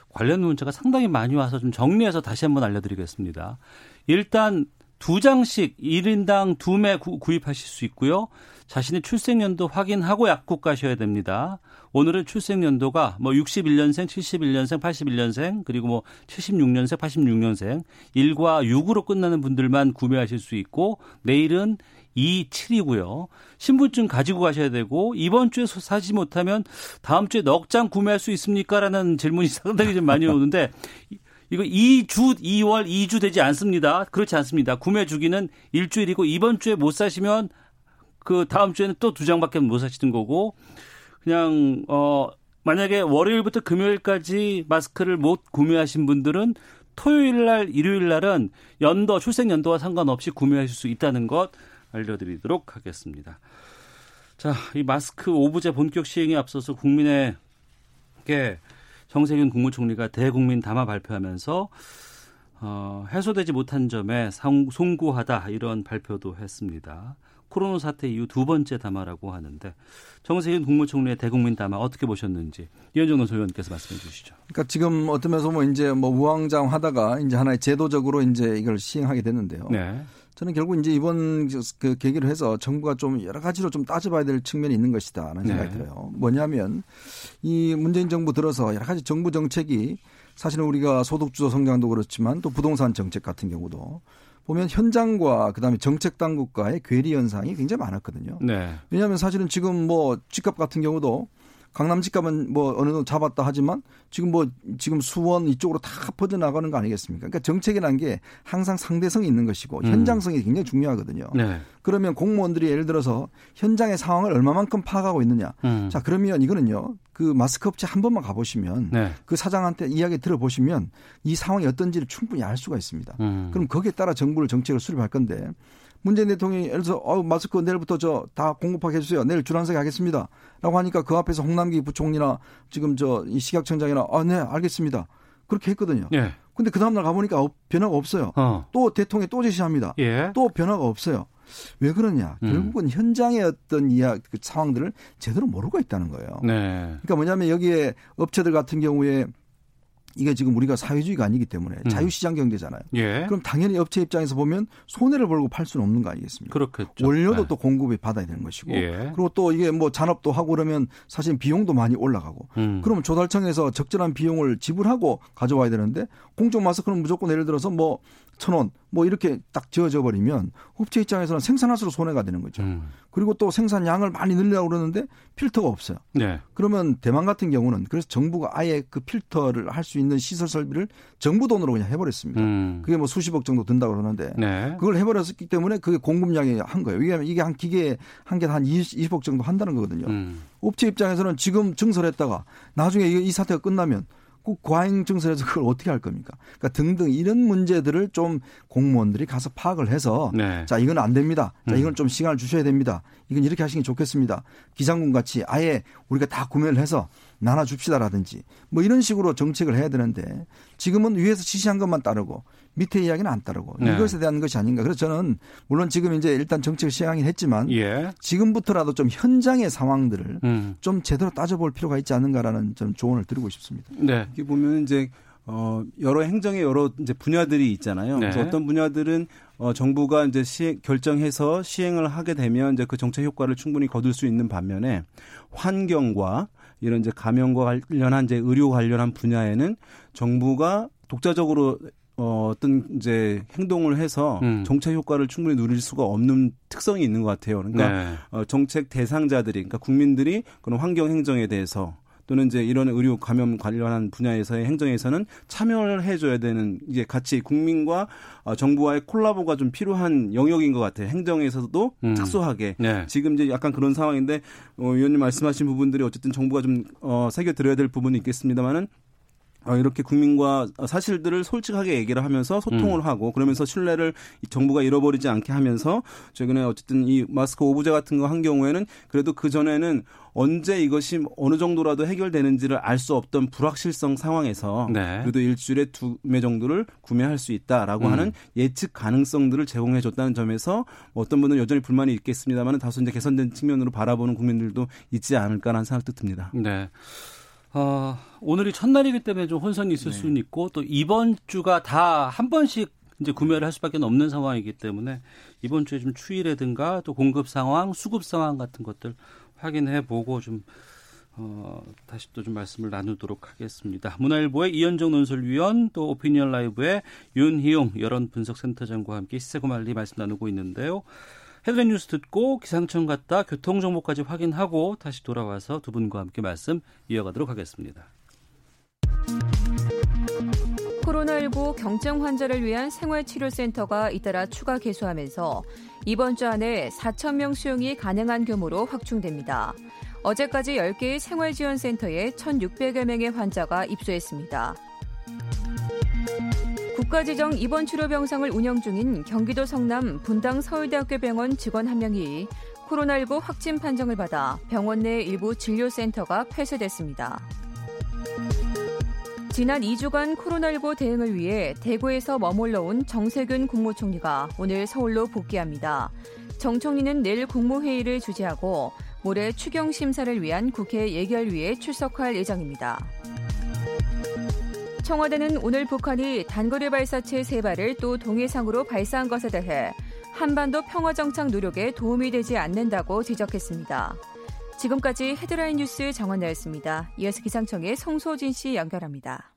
S1: 관련 문자가 상당히 많이 와서 좀 정리해서 다시 한번 알려드리겠습니다. 일단 두 장씩 1인당 두 매 구입하실 수 있고요. 자신의 출생연도 확인하고 약국 가셔야 됩니다. 오늘은 출생연도가 뭐 61년생, 71년생, 81년생, 그리고 뭐 76년생, 86년생, 1과 6으로 끝나는 분들만 구매하실 수 있고, 내일은 2, 7이고요. 신분증 가지고 가셔야 되고, 이번 주에 사지 못하면 다음 주에 넉 장 구매할 수 있습니까? 라는 질문이 상당히 좀 많이 오는데, 이거 2주, 2월 2주 되지 않습니다. 그렇지 않습니다. 구매 주기는 일주일이고, 이번 주에 못 사시면 그 다음 주에는 또 두 장밖에 못 사시는 거고 그냥 어 만약에 월요일부터 금요일까지 마스크를 못 구매하신 분들은 토요일 날 일요일 날은 연도 출생 연도와 상관없이 구매하실 수 있다는 것 알려드리도록 하겠습니다. 자, 이 마스크 오부제 본격 시행에 앞서서 국민에게 정세균 국무총리가 대국민 담화 발표하면서 어, 해소되지 못한 점에 상, 송구하다 이런 발표도 했습니다. 코로나 사태 이후 두 번째 담화라고 하는데 정세균 국무총리의 대국민 담화 어떻게 보셨는지 이현정 논소위원께서 말씀해 주시죠.
S4: 그러니까 지금 어떤 면에서 뭐 이제 뭐 우왕좌왕하다가 이제 하나의 제도적으로 이제 이걸 시행하게 됐는데요.
S1: 네.
S4: 저는 결국 이제 이번 그 계기로 해서 정부가 좀 여러 가지로 좀 따져봐야 될 측면이 있는 것이다라는
S1: 네.
S4: 생각이 들어요. 뭐냐면 이 문재인 정부 들어서 여러 가지 정부 정책이 사실은 우리가 소득주도 성장도 그렇지만 또 부동산 정책 같은 경우도 보면 현장과 그다음에 정책 당국과의 괴리 현상이 굉장히 많았거든요.
S1: 네.
S4: 왜냐하면 사실은 지금 뭐 집값 같은 경우도 강남 집값은 뭐 어느 정도 잡았다 하지만 지금 뭐 지금 수원 이쪽으로 다 퍼져 나가는 거 아니겠습니까? 그러니까 정책이라는 게 항상 상대성이 있는 것이고
S1: 음.
S4: 현장성이 굉장히 중요하거든요.
S1: 네.
S4: 그러면 공무원들이 예를 들어서 현장의 상황을 얼마만큼 파악하고 있느냐.
S1: 음.
S4: 자 그러면 이거는요. 그 마스크 업체 한 번만 가보시면
S1: 네.
S4: 그 사장한테 이야기 들어보시면 이 상황이 어떤지를 충분히 알 수가 있습니다.
S1: 음.
S4: 그럼 거기에 따라 정부를 정책을 수립할 건데 문재인 대통령이 예를 들어서 어, 마스크 내일부터 저 다 공급하게 해주세요. 내일 줄한석에 하겠습니다. 라고 하니까 그 앞에서 홍남기 부총리나 지금 저 이 식약청장이나 아, 네, 알겠습니다. 그렇게 했거든요.
S1: 예.
S4: 근데 그 다음날 가보니까 어, 변화가 없어요.
S1: 어.
S4: 또 대통령이 또 제시합니다.
S1: 예.
S4: 또 변화가 없어요. 왜 그러냐?
S1: 음.
S4: 결국은 현장의 어떤 이야 그 상황들을 제대로 모르고 있다는 거예요.
S1: 네.
S4: 그러니까 뭐냐면 여기에 업체들 같은 경우에 이게 지금 우리가 사회주의가 아니기 때문에
S1: 음.
S4: 자유시장 경제잖아요.
S1: 예.
S4: 그럼 당연히 업체 입장에서 보면 손해를 벌고 팔 수는 없는 거 아니겠습니까?
S1: 그렇겠죠.
S4: 원료도
S1: 네.
S4: 또 공급에 받아야 되는 것이고
S1: 예.
S4: 그리고 또 이게 뭐 잔업도 하고 그러면 사실 비용도 많이 올라가고
S1: 음.
S4: 그러면 조달청에서 적절한 비용을 지불하고 가져와야 되는데 공적 마스크는 무조건 예를 들어서 뭐 천 원 뭐 이렇게 딱 지어져 버리면 업체 입장에서는 생산할수록 손해가 되는 거죠.
S1: 음.
S4: 그리고 또 생산량을 많이 늘리려고 그러는데 필터가 없어요.
S1: 네.
S4: 그러면 대만 같은 경우는 그래서 정부가 아예 그 필터를 할수 있는 시설 설비를 정부 돈으로 그냥 해버렸습니다.
S1: 음.
S4: 그게 뭐 수십억 정도 든다고 그러는데
S1: 네.
S4: 그걸 해버렸기 때문에 그게 공급량이 한 거예요. 왜냐하면 이게 한 기계에 한 개한 20, 억 정도 한다는 거거든요.
S1: 음.
S4: 업체 입장에서는 지금 증설했다가 나중에 이, 이 사태가 끝나면 그 과잉 증설해서 그걸 어떻게 할 겁니까? 그러니까 등등 이런 문제들을 좀 공무원들이 가서 파악을 해서
S1: 네.
S4: 자 이건 안 됩니다. 자
S1: 음.
S4: 이건 좀 시간을 주셔야 됩니다. 이건 이렇게 하시는 게 좋겠습니다. 기장군 같이 아예 우리가 다 구매를 해서 나눠 줍시다라든지 뭐 이런 식으로 정책을 해야 되는데 지금은 위에서 지시한 것만 따르고 밑에 이야기는 안 따르고
S1: 네.
S4: 이것에 대한 것이 아닌가. 그래서 저는 물론 지금 이제 일단 정책을 시행하긴 했지만
S1: 예.
S4: 지금부터라도 좀 현장의 상황들을
S1: 음.
S4: 좀 제대로 따져볼 필요가 있지 않는가라는 좀 조언을 드리고 싶습니다.
S1: 네.
S5: 이렇게 보면 이제 어 여러 행정의 여러 이제 분야들이 있잖아요. 그래서
S1: 네.
S5: 어떤 분야들은 어 정부가 이제 시행 결정해서 시행을 하게 되면 이제 그 정책 효과를 충분히 거둘 수 있는 반면에 환경과 이런 이제 감염과 관련한 이제 의료 관련한 분야에는 정부가 독자적으로 어, 어떤 이제 행동을 해서
S1: 음.
S5: 정책 효과를 충분히 누릴 수가 없는 특성이 있는 것 같아요. 그러니까
S1: 네.
S5: 어, 정책 대상자들이 그러니까 국민들이 그런 환경 행정에 대해서 또는 이제 이런 의료 감염 관련한 분야에서의 행정에서는 참여를 해줘야 되는 이게 같이 국민과 어, 정부와의 콜라보가 좀 필요한 영역인 것 같아요. 행정에서도
S1: 음.
S5: 특수하게
S1: 네.
S5: 지금 이제 약간 그런 상황인데 어, 위원님 말씀하신 부분들이 어쨌든 정부가 좀 어, 새겨 들어야 될 부분이 있겠습니다만은 어, 이렇게 국민과 사실들을 솔직하게 얘기를 하면서 소통을 하고 그러면서 신뢰를 이 정부가 잃어버리지 않게 하면서 최근에 어쨌든 이 마스크 오브제 같은 거 한 경우에는 그래도 그 전에는 언제 이것이 어느 정도라도 해결되는지를 알 수 없던 불확실성 상황에서
S1: 네.
S5: 그래도 일주일에 두 매 정도를 구매할 수 있다라고
S1: 음.
S5: 하는 예측 가능성들을 제공해 줬다는 점에서 뭐 어떤 분은 여전히 불만이 있겠습니다만 다소 이제 개선된 측면으로 바라보는 국민들도 있지 않을까라는 생각도 듭니다.
S1: 네. 어, 오늘이 첫날이기 때문에 좀 혼선이 있을
S5: 네.
S1: 수는 있고 또 이번 주가 다 한 번씩 이제 구매를 할 수밖에 없는 상황이기 때문에 이번 주에 좀 추이라든가 또 공급 상황, 수급 상황 같은 것들 확인해 보고 좀 어, 다시 또 좀 말씀을 나누도록 하겠습니다. 문화일보의 이현정 논설위원 또 오피니언 라이브의 윤희용 여론 분석센터장과 함께 시세고말리 말씀 나누고 있는데요. 헤드라인 뉴스 듣고 기상청 갔다 교통 정보까지 확인하고 다시 돌아와서 두 분과 함께 말씀 이어가도록 하겠습니다.
S6: 코로나19 경증 환자를 위한 생활치료센터가 잇따라 추가 개소하면서 이번 주 안에 4천 명 수용이 가능한 규모로 확충됩니다. 어제까지 10개의 생활지원센터에 1,600여 명의 환자가 입소했습니다. 국가지정 입원 치료 병상을 운영 중인 경기도 성남 분당 서울대학교 병원 직원 한 명이 코로나19 확진 판정을 받아 병원 내 일부 진료센터가 폐쇄됐습니다. 지난 2주간 코로나19 대응을 위해 대구에서 머물러 온 정세균 국무총리가 오늘 서울로 복귀합니다. 정 총리는 내일 국무회의를 주재하고 모레 추경 심사를 위한 국회 예결위에 출석할 예정입니다. 청와대는 오늘 북한이 단거리 발사체 세 발을 또 동해상으로 발사한 것에 대해 한반도 평화 정착 노력에 도움이 되지 않는다고 지적했습니다. 지금까지 헤드라인 뉴스 정원나였습니다. 이어서 기상청의 송소진 씨 연결합니다.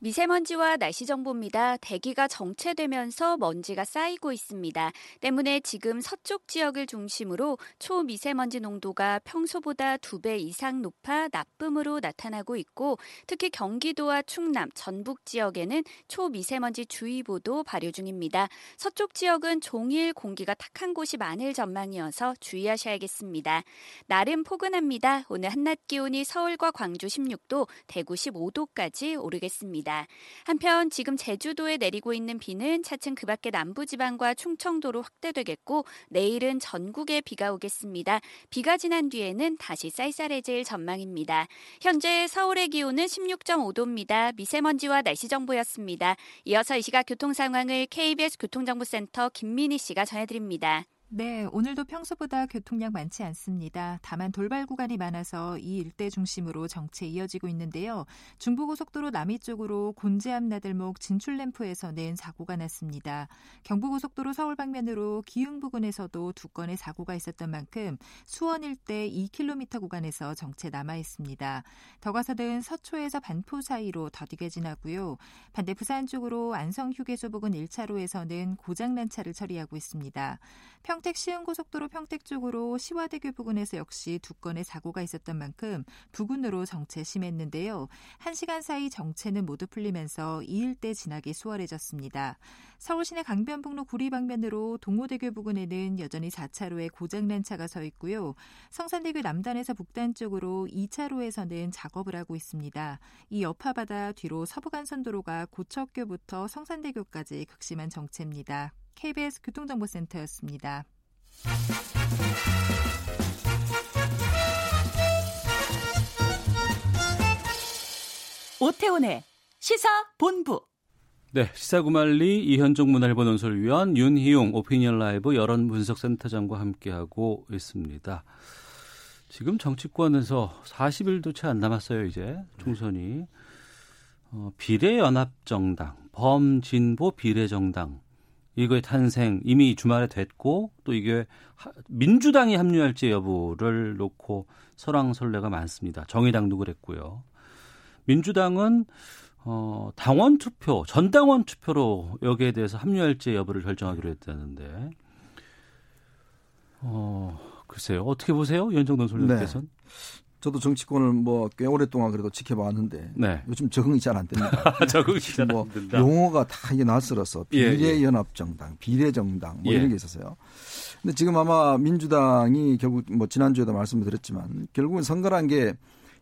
S7: 미세먼지와 날씨 정보입니다. 대기가 정체되면서 먼지가 쌓이고 있습니다. 때문에 지금 서쪽 지역을 중심으로 초미세먼지 농도가 평소보다 두 배 이상 높아 나쁨으로 나타나고 있고 특히 경기도와 충남, 전북 지역에는 초미세먼지 주의보도 발효 중입니다. 서쪽 지역은 종일 공기가 탁한 곳이 많을 전망이어서 주의하셔야겠습니다. 날은 포근합니다. 오늘 한낮 기온이 서울과 광주 16도, 대구 15도까지 오르겠습니다. 있습니다. 한편 지금 제주도에 내리고 있는 비는 차츰 그 밖에 남부지방과 충청도로 확대되겠고 내일은 전국에 비가 오겠습니다. 비가 지난 뒤에는 다시 쌀쌀해질 전망입니다. 현재 서울의 기온은 16.5도입니다. 미세먼지와 날씨 정보였습니다. 이어서 이 시각 교통 상황을 KBS 교통정보센터 김민희 씨가 전해드립니다.
S8: 네, 오늘도 평소보다 교통량 많지 않습니다. 다만 돌발 구간이 많아서 이 일대 중심으로 정체 이어지고 있는데요. 중부고속도로 남이 쪽으로 곤지암 나들목 진출램프에서는 사고가 났습니다. 경부고속도로 서울 방면으로 기흥 부근에서도 두 건의 사고가 있었던 만큼 수원 일대 2km 구간에서 정체 남아 있습니다. 더 가서는 서초에서 반포 사이로 더디게 지나고요. 반대 부산 쪽으로 안성 휴게소 부근 1차로에서는 고장난 차를 처리하고 있습니다. 평택 시흥고속도로 평택 쪽으로 시화대교 부근에서 역시 두 건의 사고가 있었던 만큼 부근으로 정체 심했는데요. 1시간 사이 정체는 모두 풀리면서 이 일대 지나기 수월해졌습니다. 서울시내 강변북로 구리 방면으로 동호대교 부근에는 여전히 4차로에 고장난 차가 서 있고요. 성산대교 남단에서 북단 쪽으로 2차로에서는 작업을 하고 있습니다. 이 여파바다 뒤로 서부간선도로가 고척교부터 성산대교까지 극심한 정체입니다. KBS 교통정보센터였습니다.
S9: 오태훈의 시사본부.
S1: 네, 시사구말리 이현종 문화일보 논설 위원 윤희용 오피니언 라이브 여론 분석센터장과 함께하고 있습니다. 지금 정치권에서 40일도 채 안 남았어요, 이제 총선이. 어, 비례연합정당, 범진보 비례정당 이거의 탄생 이미 주말에 됐고 또 이게 민주당이 합류할지 여부를 놓고 설왕설래가 많습니다. 정의당도 그랬고요. 민주당은 어, 당원 투표, 전당원 투표로 여기에 대해서 합류할지 여부를 결정하기로 했다는데, 어, 글쎄요. 어떻게 보세요? 연정동 솔님께서는?
S4: 네. 저도 정치권을 뭐 꽤 오랫동안 그래도 지켜봤는데
S1: 네.
S4: 요즘 적응이 잘 안 됩니다.
S1: 적응이 잘안 된다.
S4: 뭐 용어가 다 이게 낯설어서
S1: 예,
S4: 비례연합정당, 비례정당 뭐
S1: 예.
S4: 이런 게 있었어요. 근데 지금 아마 민주당이 결국 뭐 지난주에도 말씀을 드렸지만 결국은 선거란 게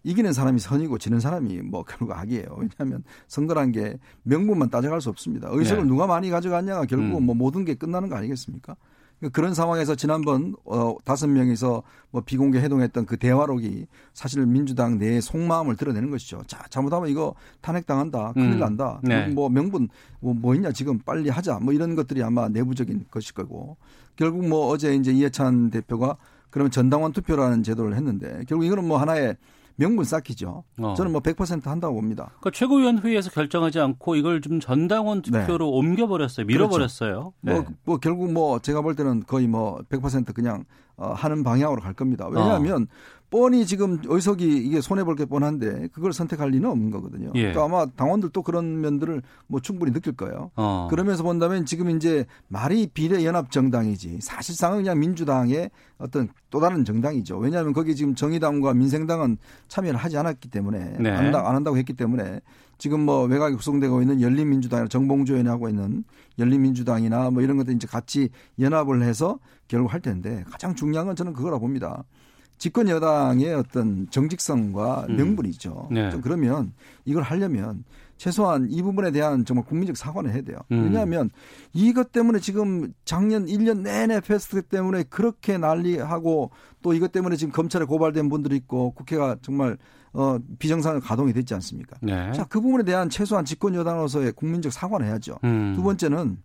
S4: 이기는 사람이 선이고 지는 사람이 뭐 결국 악이에요. 왜냐하면 선거란 게 명분만 따져갈 수 없습니다. 의석을
S1: 네.
S4: 누가 많이 가져갔냐가 결국은
S1: 음.
S4: 뭐 모든 게 끝나는 거 아니겠습니까? 그러니까 그런 상황에서 지난번 어 다섯 명이서 뭐 비공개 해동했던 그 대화록이 사실 민주당 내의 속마음을 드러내는 것이죠. 자 잘못하면 이거 탄핵당한다, 큰일
S1: 음.
S4: 난다.
S1: 네.
S4: 그리고 뭐 명분 뭐, 뭐 있냐 지금 빨리 하자. 뭐 이런 것들이 아마 내부적인 것일 거고 결국 뭐 어제 이제 이해찬 대표가 그러면 전당원 투표라는 제도를 했는데 결국 이거는 뭐 하나의 명분 쌓기죠.
S1: 어.
S4: 저는 뭐 100% 한다고 봅니다.
S1: 그러니까 최고위원 회의에서 결정하지 않고 이걸 좀 전당원 투표로 옮겨버렸어요. 밀어버렸어요. 네.
S4: 뭐, 뭐 결국 뭐 제가 볼 때는 거의 뭐 100% 그냥 어, 하는 방향으로 갈 겁니다. 왜냐하면 뻔히 지금 의석이 이게 손해 볼 게 뻔한데 그걸 선택할 리는 없는 거거든요.
S1: 예.
S4: 그러니까 아마 당원들도 그런 면들을 뭐 충분히 느낄 거예요.
S1: 어.
S4: 그러면서 본다면 지금 이제 말이 비례연합 정당이지 사실상은 그냥 민주당의 어떤 또 다른 정당이죠. 왜냐하면 거기 지금 정의당과 민생당은 참여를 하지 않았기 때문에
S1: 네.
S4: 안, 한다, 안 한다고 했기 때문에 지금 뭐 외곽에 구성되고 있는 열린민주당이나 정봉주 의원이 하고 있는 열린민주당이나 뭐 이런 것들 이제 같이 연합을 해서 결국 할 텐데 가장 중요한 건 저는 그거라 봅니다. 집권 여당의 어떤 정직성과
S1: 음.
S4: 명분이죠.
S1: 네.
S4: 좀 그러면 이걸 하려면 최소한 이 부분에 대한 정말 국민적 사과를 해야 돼요.
S1: 음.
S4: 왜냐하면 이것 때문에 지금 작년 1년 내내 패스트 때문에 그렇게 난리하고 또 이것 때문에 지금 검찰에 고발된 분들이 있고 국회가 정말 어 비정상 가동이 됐지 않습니까?
S1: 네.
S4: 자, 그 부분에 대한 최소한 집권 여당으로서의 국민적 사과를 해야죠.
S1: 음.
S4: 두 번째는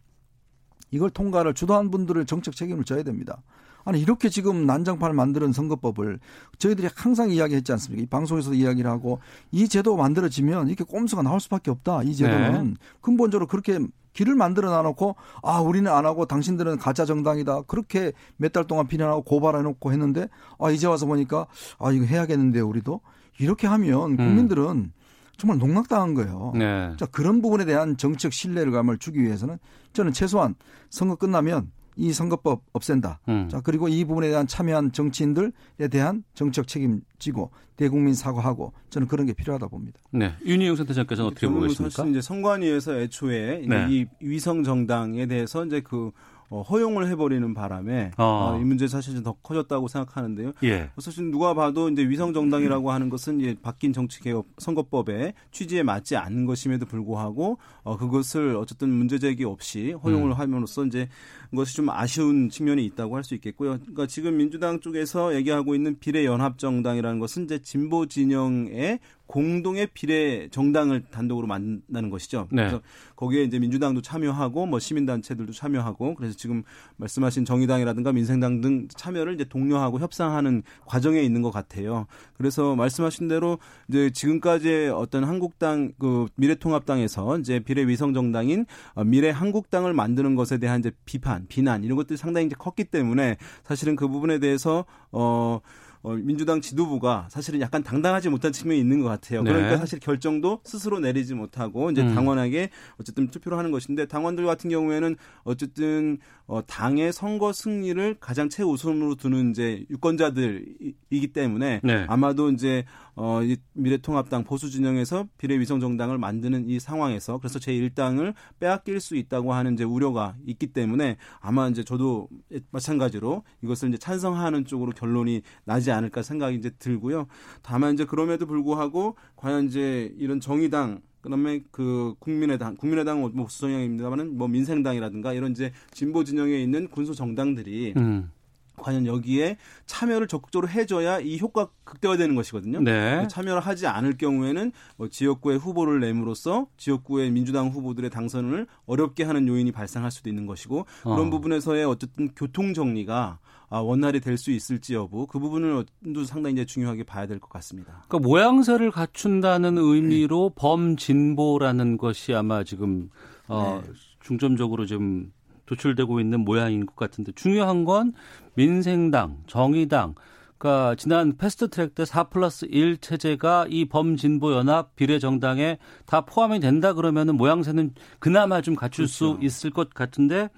S4: 이걸 통과를 주도한 분들을 정책 책임을 져야 됩니다. 아니 이렇게 지금 난장판을 만드는 선거법을 저희들이 항상 이야기했지 않습니까? 이 방송에서도 이야기를 하고 이 제도가 만들어지면 이렇게 꼼수가 나올 수밖에 없다. 이 제도는
S1: 네.
S4: 근본적으로 그렇게 길을 만들어 놔놓고 아 우리는 안 하고 당신들은 가짜 정당이다 그렇게 몇 달 동안 비난하고 고발해놓고 했는데 아 이제 와서 보니까 아 이거 해야겠는데 우리도 이렇게 하면 국민들은 정말 농락당한 거예요.
S1: 음. 네.
S4: 자, 그런 부분에 대한 정책 신뢰감을 주기 위해서는 저는 최소한 선거 끝나면 이 선거법 없앤다.
S1: 음.
S4: 자, 그리고 이 부분에 대한 참여한 정치인들에 대한 정책 책임지고 대국민 사과하고 저는 그런 게 필요하다 봅니다.
S1: 네. 윤희용 센터장께서는 어떻게 보고
S5: 저는
S1: 계십니까?
S5: 사실 이제 선관위에서 애초에
S1: 네.
S5: 이 위성 정당에 대해서 이제 그 어, 허용을 해버리는 바람에
S1: 어.
S5: 어, 이 문제 사실 좀더 커졌다고 생각하는데요.
S1: 예.
S5: 사실 누가 봐도 이제 위성 정당이라고 하는 것은 이제 바뀐 정치 개혁 선거법의 취지에 맞지 않는 것임에도 불구하고 어, 그것을 어쨌든 문제 제기 없이 허용을
S1: 음.
S5: 함으로써 이제 그 것이 좀 아쉬운 측면이 있다고 할 수 있겠고요. 그러니까 지금 민주당 쪽에서 얘기하고 있는 비례연합정당이라는 것은 이제 진보 진영의 공동의 비례 정당을 단독으로 만든다는 것이죠.
S1: 네.
S5: 그래서 거기에 이제 민주당도 참여하고 뭐 시민단체들도 참여하고 그래서 지금 말씀하신 정의당이라든가 민생당 등 참여를 이제 독려하고 협상하는 과정에 있는 것 같아요. 그래서 말씀하신 대로 이제 지금까지의 어떤 한국당 그 미래통합당에서 이제 비례 위성 정당인 어, 미래 한국당을 만드는 것에 대한 이제 비판, 비난 이런 것들이 상당히 이제 컸기 때문에 사실은 그 부분에 대해서 어 어, 민주당 지도부가 사실은 약간 당당하지 못한 측면이 있는 것 같아요.
S1: 네.
S5: 그러니까 사실 결정도 스스로 내리지 못하고 이제
S1: 음.
S5: 당원에게 어쨌든 투표를 하는 것인데 당원들 같은 경우에는 어쨌든 어, 당의 선거 승리를 가장 최우선으로 두는 이제 유권자들이기 때문에
S1: 네.
S5: 아마도 이제 어, 이 미래통합당 보수 진영에서 비례위성 정당을 만드는 이 상황에서 그래서 제 1당을 빼앗길 수 있다고 하는 이제 우려가 있기 때문에 아마 이제 저도 마찬가지로 이것을 이제 찬성하는 쪽으로 결론이 나지 않 을까 생각이 이제 들고요. 다만 이제 그럼에도 불구하고 과연 이제 이런 정의당 그다음에 그 국민의당, 국민의당은 뭐 보수 성향입니다만은 뭐 민생당이라든가 이런 이제 진보 진영에 있는 군소 정당들이
S1: 음.
S5: 과연 여기에 참여를 적극적으로 해줘야 이 효과 극대화되는 것이거든요.
S1: 네.
S5: 참여를 하지 않을 경우에는 뭐 지역구에 후보를 내므로써 지역구의 민주당 후보들의 당선을 어렵게 하는 요인이 발생할 수도 있는 것이고 그런
S1: 어.
S5: 부분에서의 어쨌든 교통 정리가 아, 원활히 될수 있을지 여부 그 부분을 도 상당히 이제 중요하게 봐야 될 것 같습니다.
S1: 그러니까 모양새를 갖춘다는 의미로 범진보라는 것이 아마 지금 어, 중점적으로 좀 도출되고 있는 모양인 것 같은데 중요한 건 민생당, 정의당, 그러니까 지난 패스트트랙 때 4 플러스 1 체제가 이 범진보 연합 비례정당에 다 포함이 된다 그러면 은 모양새는 그나마 좀 갖출 수 있을 것 같은데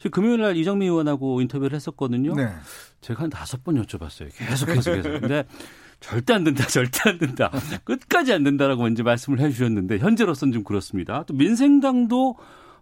S1: 지금 금요일 날 이정미 의원하고 인터뷰를 했었거든요.
S4: 네.
S1: 제가 한 다섯 번 여쭤봤어요. 계속 계속 계속. 근데 절대 안 된다, 절대 안 된다. 끝까지 안 된다라고 먼저 말씀을 해 주셨는데 현재로서는 좀 그렇습니다. 또 민생당도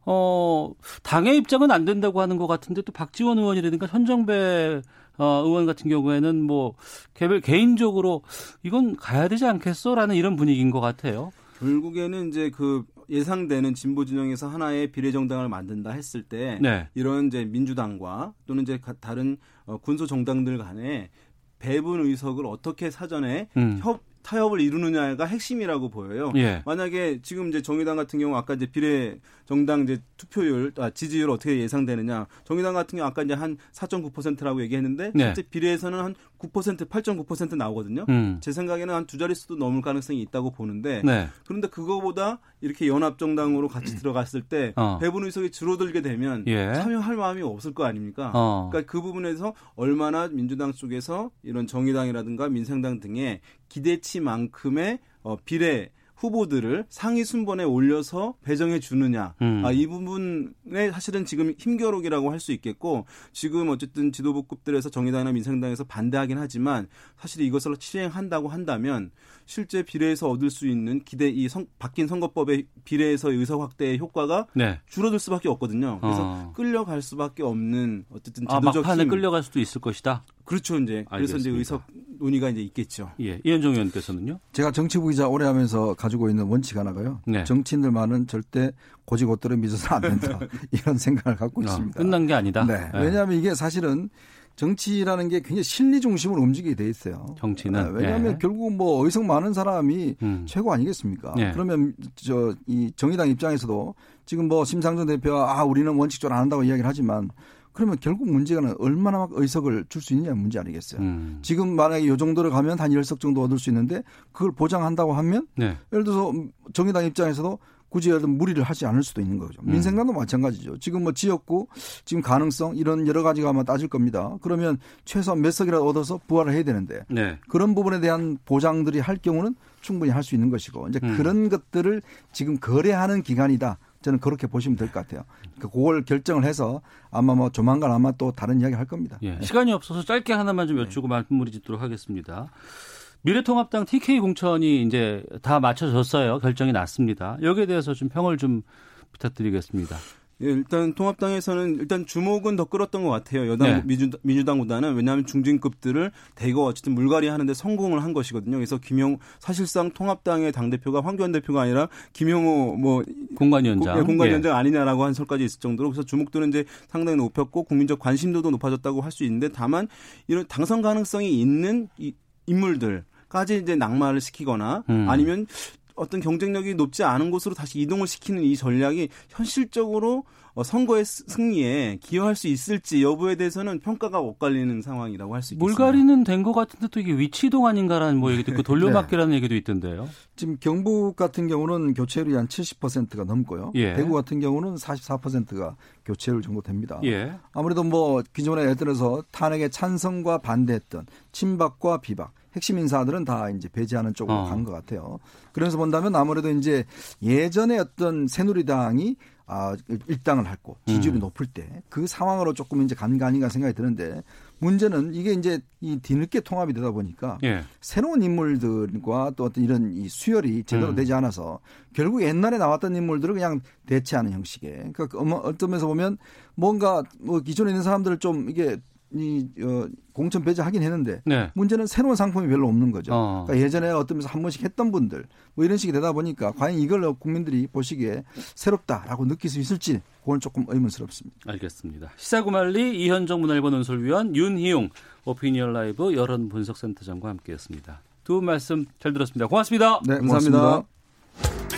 S1: 어 당의 입장은 안 된다고 하는 것 같은데 또 박지원 의원이라든가 현정배 어, 의원 같은 경우에는 뭐 개별 개인적으로 이건 가야 되지 않겠어라는 이런 분위기인 것 같아요.
S5: 결국에는 이제 그 예상되는 진보 진영에서 하나의 비례정당을 만든다 했을 때
S1: 네.
S5: 이런 이제 민주당과 또는 이제 가- 다른 어, 군소 정당들 간에 배분 의석을 어떻게 사전에
S1: 음.
S5: 협 타협을 이루느냐가 핵심이라고 보여요.
S1: 예.
S5: 만약에 지금 이제 정의당 같은 경우 아까 이제 비례 정당 이제 투표율 아, 지지율 어떻게 예상되느냐 정의당 같은 경우 아까 이제 한 4.9%라고 얘기했는데
S1: 네.
S5: 실제 비례에서는 한 9% 8.9% 나오거든요.
S1: 음.
S5: 제 생각에는 한 두 자릿수도 넘을 가능성이 있다고 보는데
S1: 네.
S5: 그런데 그거보다 이렇게 연합 정당으로 같이 들어갔을 때
S1: 어.
S5: 배분 의석이 줄어들게 되면
S1: 예.
S5: 참여할 마음이 없을 거 아닙니까?
S1: 어.
S5: 그러니까 그 부분에서 얼마나 민주당 쪽에서 이런 정의당이라든가 민생당 등의 기대치만큼의 어, 비례 후보들을 상위 순번에 올려서 배정해 주느냐.
S1: 음.
S5: 아, 이 부분에 사실은 지금 힘겨루기라고 할 수 있겠고 지금 어쨌든 지도부급들에서 정의당이나 민생당에서 반대하긴 하지만 사실 이것을 실행한다고 한다면 실제 비례에서 얻을 수 있는 기대 이 선- 바뀐 선거법의 비례에서 의석 확대의 효과가
S1: 네.
S5: 줄어들 수밖에 없거든요. 그래서
S1: 어.
S5: 끌려갈 수밖에 없는 어쨌든
S1: 아,
S5: 제도적
S1: 막판에
S5: 힘.
S1: 끌려갈 수도 있을 것이다.
S5: 그렇죠 이제 그래서 이제
S1: 알겠습니다.
S5: 의석 논의가 이제 있겠죠.
S1: 예. 이현정 의원께서는요?
S4: 제가 정치부 기자 오래 하면서 가지고 있는 원칙 하나가요.
S1: 네.
S4: 정치인들만은 절대 고지고대로 믿어서는 안 된다. 이런 생각을 갖고
S1: 어,
S4: 있습니다.
S1: 끝난 게 아니다.
S4: 네.
S1: 예.
S4: 왜냐하면 이게 사실은 정치라는 게 굉장히 실리 중심으로 움직이게 돼 있어요.
S1: 정치는.
S4: 네, 왜냐하면
S1: 예.
S4: 결국 뭐 의석 많은 사람이
S1: 음.
S4: 최고 아니겠습니까?
S1: 예.
S4: 그러면 저 이 정의당 입장에서도 지금 뭐 심상정 대표가 아 우리는 원칙적으로 안 한다고 이야기를 하지만 그러면 결국 문제가 얼마나 막 의석을 줄 수 있느냐 문제 아니겠어요.
S1: 음.
S4: 지금 만약에 이 정도로 가면 한 10석 정도 얻을 수 있는데 그걸 보장한다고 하면
S1: 네.
S4: 예를 들어서 정의당 입장에서도 굳이 예를 무리를 하지 않을 수도 있는 거죠.
S1: 음.
S4: 민생당도 마찬가지죠. 지금 뭐 지역구 지금 가능성 이런 여러 가지가 아마 따질 겁니다. 그러면 최소한 몇 석이라도 얻어서 부활을 해야 되는데
S1: 네.
S4: 그런 부분에 대한 보장들이 할 경우는 충분히 할 수 있는 것이고 이제
S1: 음.
S4: 그런 것들을 지금 거래하는 기간이다. 저는 그렇게 보시면 될 것 같아요. 그러니까 그걸 결정을 해서 아마 뭐 조만간 아마 또 다른 이야기 할 겁니다.
S1: 예. 시간이 없어서 짧게 하나만 좀 여쭈고 마무리 짓도록 하겠습니다. 미래통합당 TK 공천이 이제 다 맞춰졌어요. 결정이 났습니다. 여기에 대해서 좀 평을 좀 부탁드리겠습니다.
S5: 예, 일단 통합당에서는 일단 주목은 더 끌었던 것 같아요. 여당
S1: 네.
S5: 민주, 민주당보다는 왜냐하면 중진급들을 대거 어쨌든 물갈이 하는데 성공을 한 것이거든요. 그래서 김영 사실상 통합당의 당 대표가 황교안 대표가 아니라 김영호 뭐
S1: 공관위원장.
S5: 공- 예, 공관위원장 아니냐라고 한 설까지 있을 정도로 그래서 주목도는 이제 상당히 높였고 국민적 관심도도 높아졌다고 할 수 있는데 다만 이런 당선 가능성이 있는 이 인물들 까지 이제 낙마를 시키거나
S1: 음.
S5: 아니면 어떤 경쟁력이 높지 않은 곳으로 다시 이동을 시키는 이 전략이 현실적으로 어, 선거의 스- 승리에 기여할 수 있을지 여부에 대해서는 평가가 엇갈리는 상황이라고 할 수 있습니다.
S1: 물갈이는 된 것 같은데 또 이게 위치 이동 아닌가라는 뭐 얘기도 있고 돌려막기라는 얘기도 있던데요.
S4: 지금 경북 같은 경우는 교체율이 한 70%가 넘고요.
S1: 예.
S4: 대구 같은 경우는 44%가 교체율 정도 됩니다.
S1: 예.
S4: 아무래도 뭐 기존에 예를 들어서 탄핵에 찬성과 반대했던 친박과 비박 핵심 인사들은 다 이제 배제하는 쪽으로
S1: 어.
S4: 간것 같아요. 그래서 본다면 아무래도 이제 예전에 어떤 새누리당이 아, 일당을 했고 지지율이
S1: 음.
S4: 높을 때 그 상황으로 조금 이제 간거 아닌가 생각이 드는데 문제는 이게 이제 이 뒤늦게 통합이 되다 보니까
S1: 예.
S4: 새로운 인물들과 또 어떤 이런 이 수혈이 제대로
S1: 음.
S4: 되지 않아서 결국 옛날에 나왔던 인물들을 그냥 대체하는 형식의 그러니까 어떤 면에서 보면 뭔가 뭐 기존에 있는 사람들을 좀 이게 이 어, 공천 배제하긴 했는데
S1: 네.
S4: 문제는 새로운 상품이 별로 없는 거죠.
S1: 어.
S4: 그러니까 예전에 어떤 면에서 한 번씩 했던 분들 뭐 이런 식이 되다 보니까 과연 이걸 국민들이 보시기에 새롭다라고 느낄 수 있을지 그건 조금 의문스럽습니다.
S1: 알겠습니다. 시사구말리 이현정 문화일보 논설위원 윤희용 오피니언 라이브 여론 분석센터장과 함께했습니다. 두 분 말씀 잘 들었습니다. 고맙습니다.
S4: 네,
S5: 감사합니다.
S4: 고맙습니다.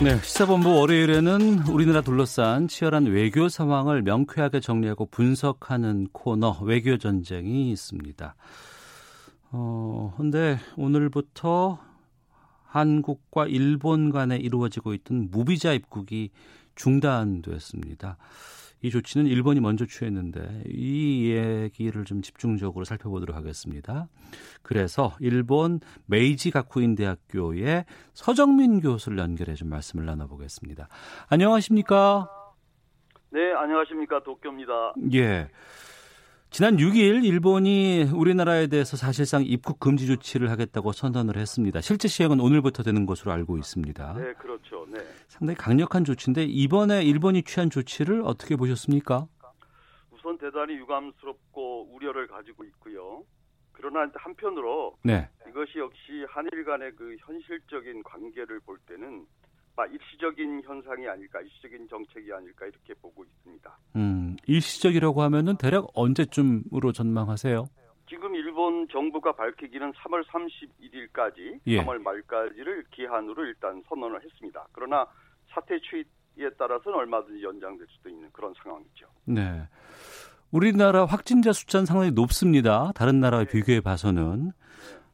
S1: 네, 시사본부 월요일에는 우리나라 둘러싼 치열한 외교 상황을 명쾌하게 정리하고 분석하는 코너 외교 전쟁이 있습니다. 어, 근데 오늘부터 한국과 일본 간에 이루어지고 있던 무비자 입국이 중단됐습니다. 이 조치는 일본이 먼저 취했는데 이 얘기를 좀 집중적으로 살펴보도록 하겠습니다. 그래서 일본 메이지 가쿠인 대학교의 서정민 교수를 연결해 좀 말씀을 나눠보겠습니다. 안녕하십니까?
S10: 네, 안녕하십니까. 도쿄입니다.
S1: 예. 지난 6일 일본이 우리나라에 대해서 사실상 입국 금지 조치를 하겠다고 선언을 했습니다. 실제 시행은 오늘부터 되는 것으로 알고 있습니다.
S10: 네, 그렇죠. 네.
S1: 상당히 강력한 조치인데 이번에 일본이 취한 조치를 어떻게 보셨습니까?
S10: 우선 대단히 유감스럽고 우려를 가지고 있고요. 그러나 한편으로
S1: 네.
S10: 이것이 역시 한일 간의 그 현실적인 관계를 볼 때는 막 일시적인 현상이 아닐까, 일시적인 정책이 아닐까 이렇게 보고 있습니다.
S1: 음, 일시적이라고 하면은 대략 언제쯤으로 전망하세요?
S10: 지금 일본 정부가 밝히기는 3월 31일까지,
S1: 예.
S10: 3월 말까지를 기한으로 일단 선언을 했습니다. 그러나 사태 추이에 따라서는 얼마든지 연장될 수도 있는 그런 상황이죠.
S1: 네. 우리나라 확진자 숫자는 상당히 높습니다. 다른 나라와 비교해 봐서는.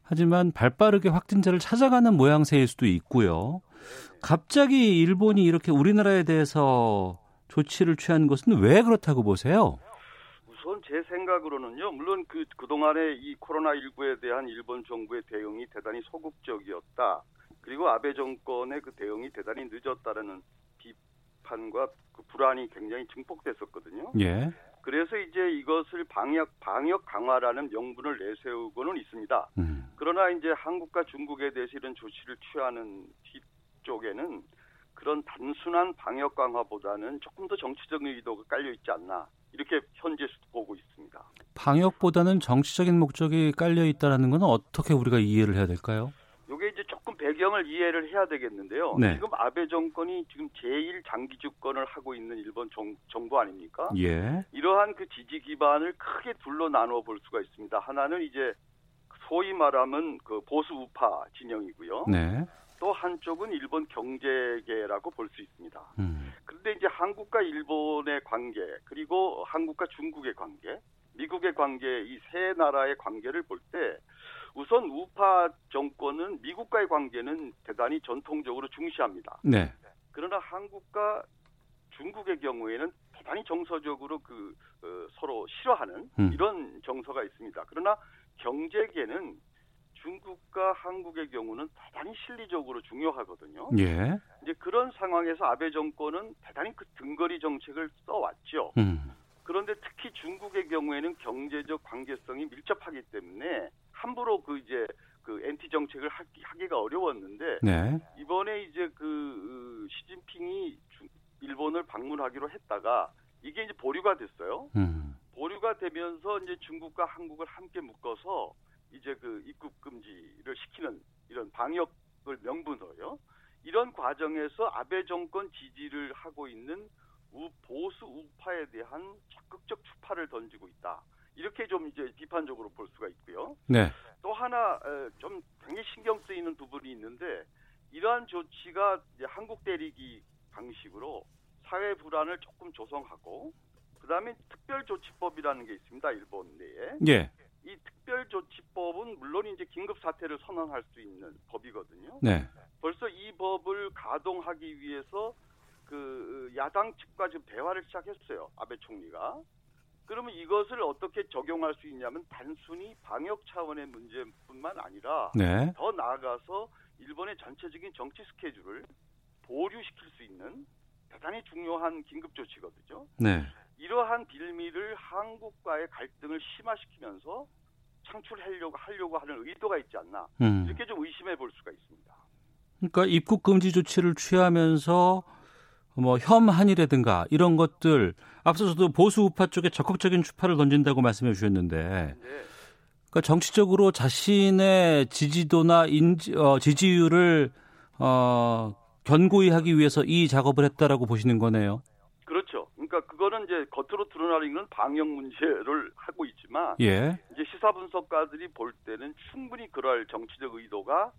S1: 하지만 발 빠르게 확진자를 찾아가는 모양새일 수도 있고요. 갑자기 일본이 이렇게 우리나라에 대해서 조치를 취한 것은 왜 그렇다고 보세요?
S10: 우선 제 생각으로는요, 물론 그, 그동안에 이 코로나 19에 대한 일본 정부의 대응이 대단히 소극적이었다. 그리고 아베 정권의 그 대응이 대단히 늦었다라는 비판과 그 불안이 굉장히 증폭됐었거든요.
S1: 예.
S10: 그래서 이제 이것을 방역, 방역 강화라는 명분을 내세우고는 있습니다.
S1: 음.
S10: 그러나 이제 한국과 중국에 대해서 이런 조치를 취하는 뒤 쪽에는 그런 단순한 방역 강화보다는 조금 더 정치적인 의도가 깔려 있지 않나 이렇게 현재 보고 있습니다.
S1: 방역보다는 정치적인 목적이 깔려 있다라는 건 어떻게 우리가 이해를 해야 될까요?
S10: 이게 이제 조금 배경을 이해를 해야 되겠는데요.
S1: 네.
S10: 지금 아베 정권이 지금 제1 장기 집권을 하고 있는 일본 정, 정부 아닙니까?
S1: 예.
S10: 이러한 그 지지 기반을 크게 둘로 나누어 볼 수가 있습니다. 하나는 이제 소위 말하면 그 보수 우파 진영이고요.
S1: 네.
S10: 또 한쪽은 일본 경제계라고 볼 수 있습니다.
S1: 음.
S10: 그런데 이제 한국과 일본의 관계 그리고 한국과 중국의 관계, 미국의 관계 이 세 나라의 관계를 볼 때 우선 우파 정권은 미국과의 관계는 대단히 전통적으로 중시합니다.
S1: 네.
S10: 그러나 한국과 중국의 경우에는 대단히 정서적으로 그 어, 서로 싫어하는
S1: 음.
S10: 이런 정서가 있습니다. 그러나 경제계는 중국과 한국의 경우는 대단히 실리적으로 중요하거든요.
S1: 예.
S10: 이제 그런 상황에서 아베 정권은 대단히 그 등거리 정책을 써왔죠.
S1: 음.
S10: 그런데 특히 중국의 경우에는 경제적 관계성이 밀접하기 때문에 함부로 그 이제 그 엔티 정책을 하기, 하기가 어려웠는데
S1: 네.
S10: 이번에 이제 그 어, 시진핑이 중- 일본을 방문하기로 했다가 이게 이제 보류가 됐어요.
S1: 음.
S10: 보류가 되면서 이제 중국과 한국을 함께 묶어서 이제 그 입국 금지를 시키는 이런 방역을 명분으로요. 이런 과정에서 아베 정권 지지를 하고 있는 우, 보수 우파에 대한 적극적 추파를 던지고 있다. 이렇게 좀 이제 비판적으로 볼 수가 있고요.
S1: 네.
S10: 또 하나 에, 좀 굉장히 신경 쓰이는 부분이 있는데 이러한 조치가 이제 한국 대리기 방식으로 사회 불안을 조금 조성하고 그다음에 특별조치법이라는 게 있습니다. 일본 내에
S1: 예.
S10: 이 특별조치법은 물론 이제 긴급 사태를 선언할 수 있는 법이거든요.
S1: 네.
S10: 벌써 이 법을 가동하기 위해서 그 야당 측과 지금 대화를 시작했어요. 아베 총리가. 그러면 이것을 어떻게 적용할 수 있냐면 단순히 방역 차원의 문제뿐만 아니라
S1: 네.
S10: 더 나아가서 일본의 전체적인 정치 스케줄을 보류시킬 수 있는 대단히 중요한 긴급 조치거든요.
S1: 네.
S10: 이러한 빌미를 한국과의 갈등을 심화시키면서 창출하려고 하려고 하는 의도가 있지 않나
S1: 음.
S10: 이렇게 좀 의심해 볼 수가 있습니다.
S1: 그러니까 입국 금지 조치를 취하면서 뭐 혐한이라든가 이런 것들 앞서서도 보수 우파 쪽에 적극적인 추파를 던진다고 말씀해 주셨는데 그러니까 정치적으로 자신의 지지도나 인지, 어, 지지율을 어, 견고히 하기 위해서 이 작업을 했다라고 보시는 거네요.
S10: 그렇죠. 그러니까 그거는 이제 겉으로 드러나는 건 방역 문제를 하고 있지만
S1: 예.
S10: 이제 시사 분석가들이 볼 때는 충분히 그럴 정치적 의도가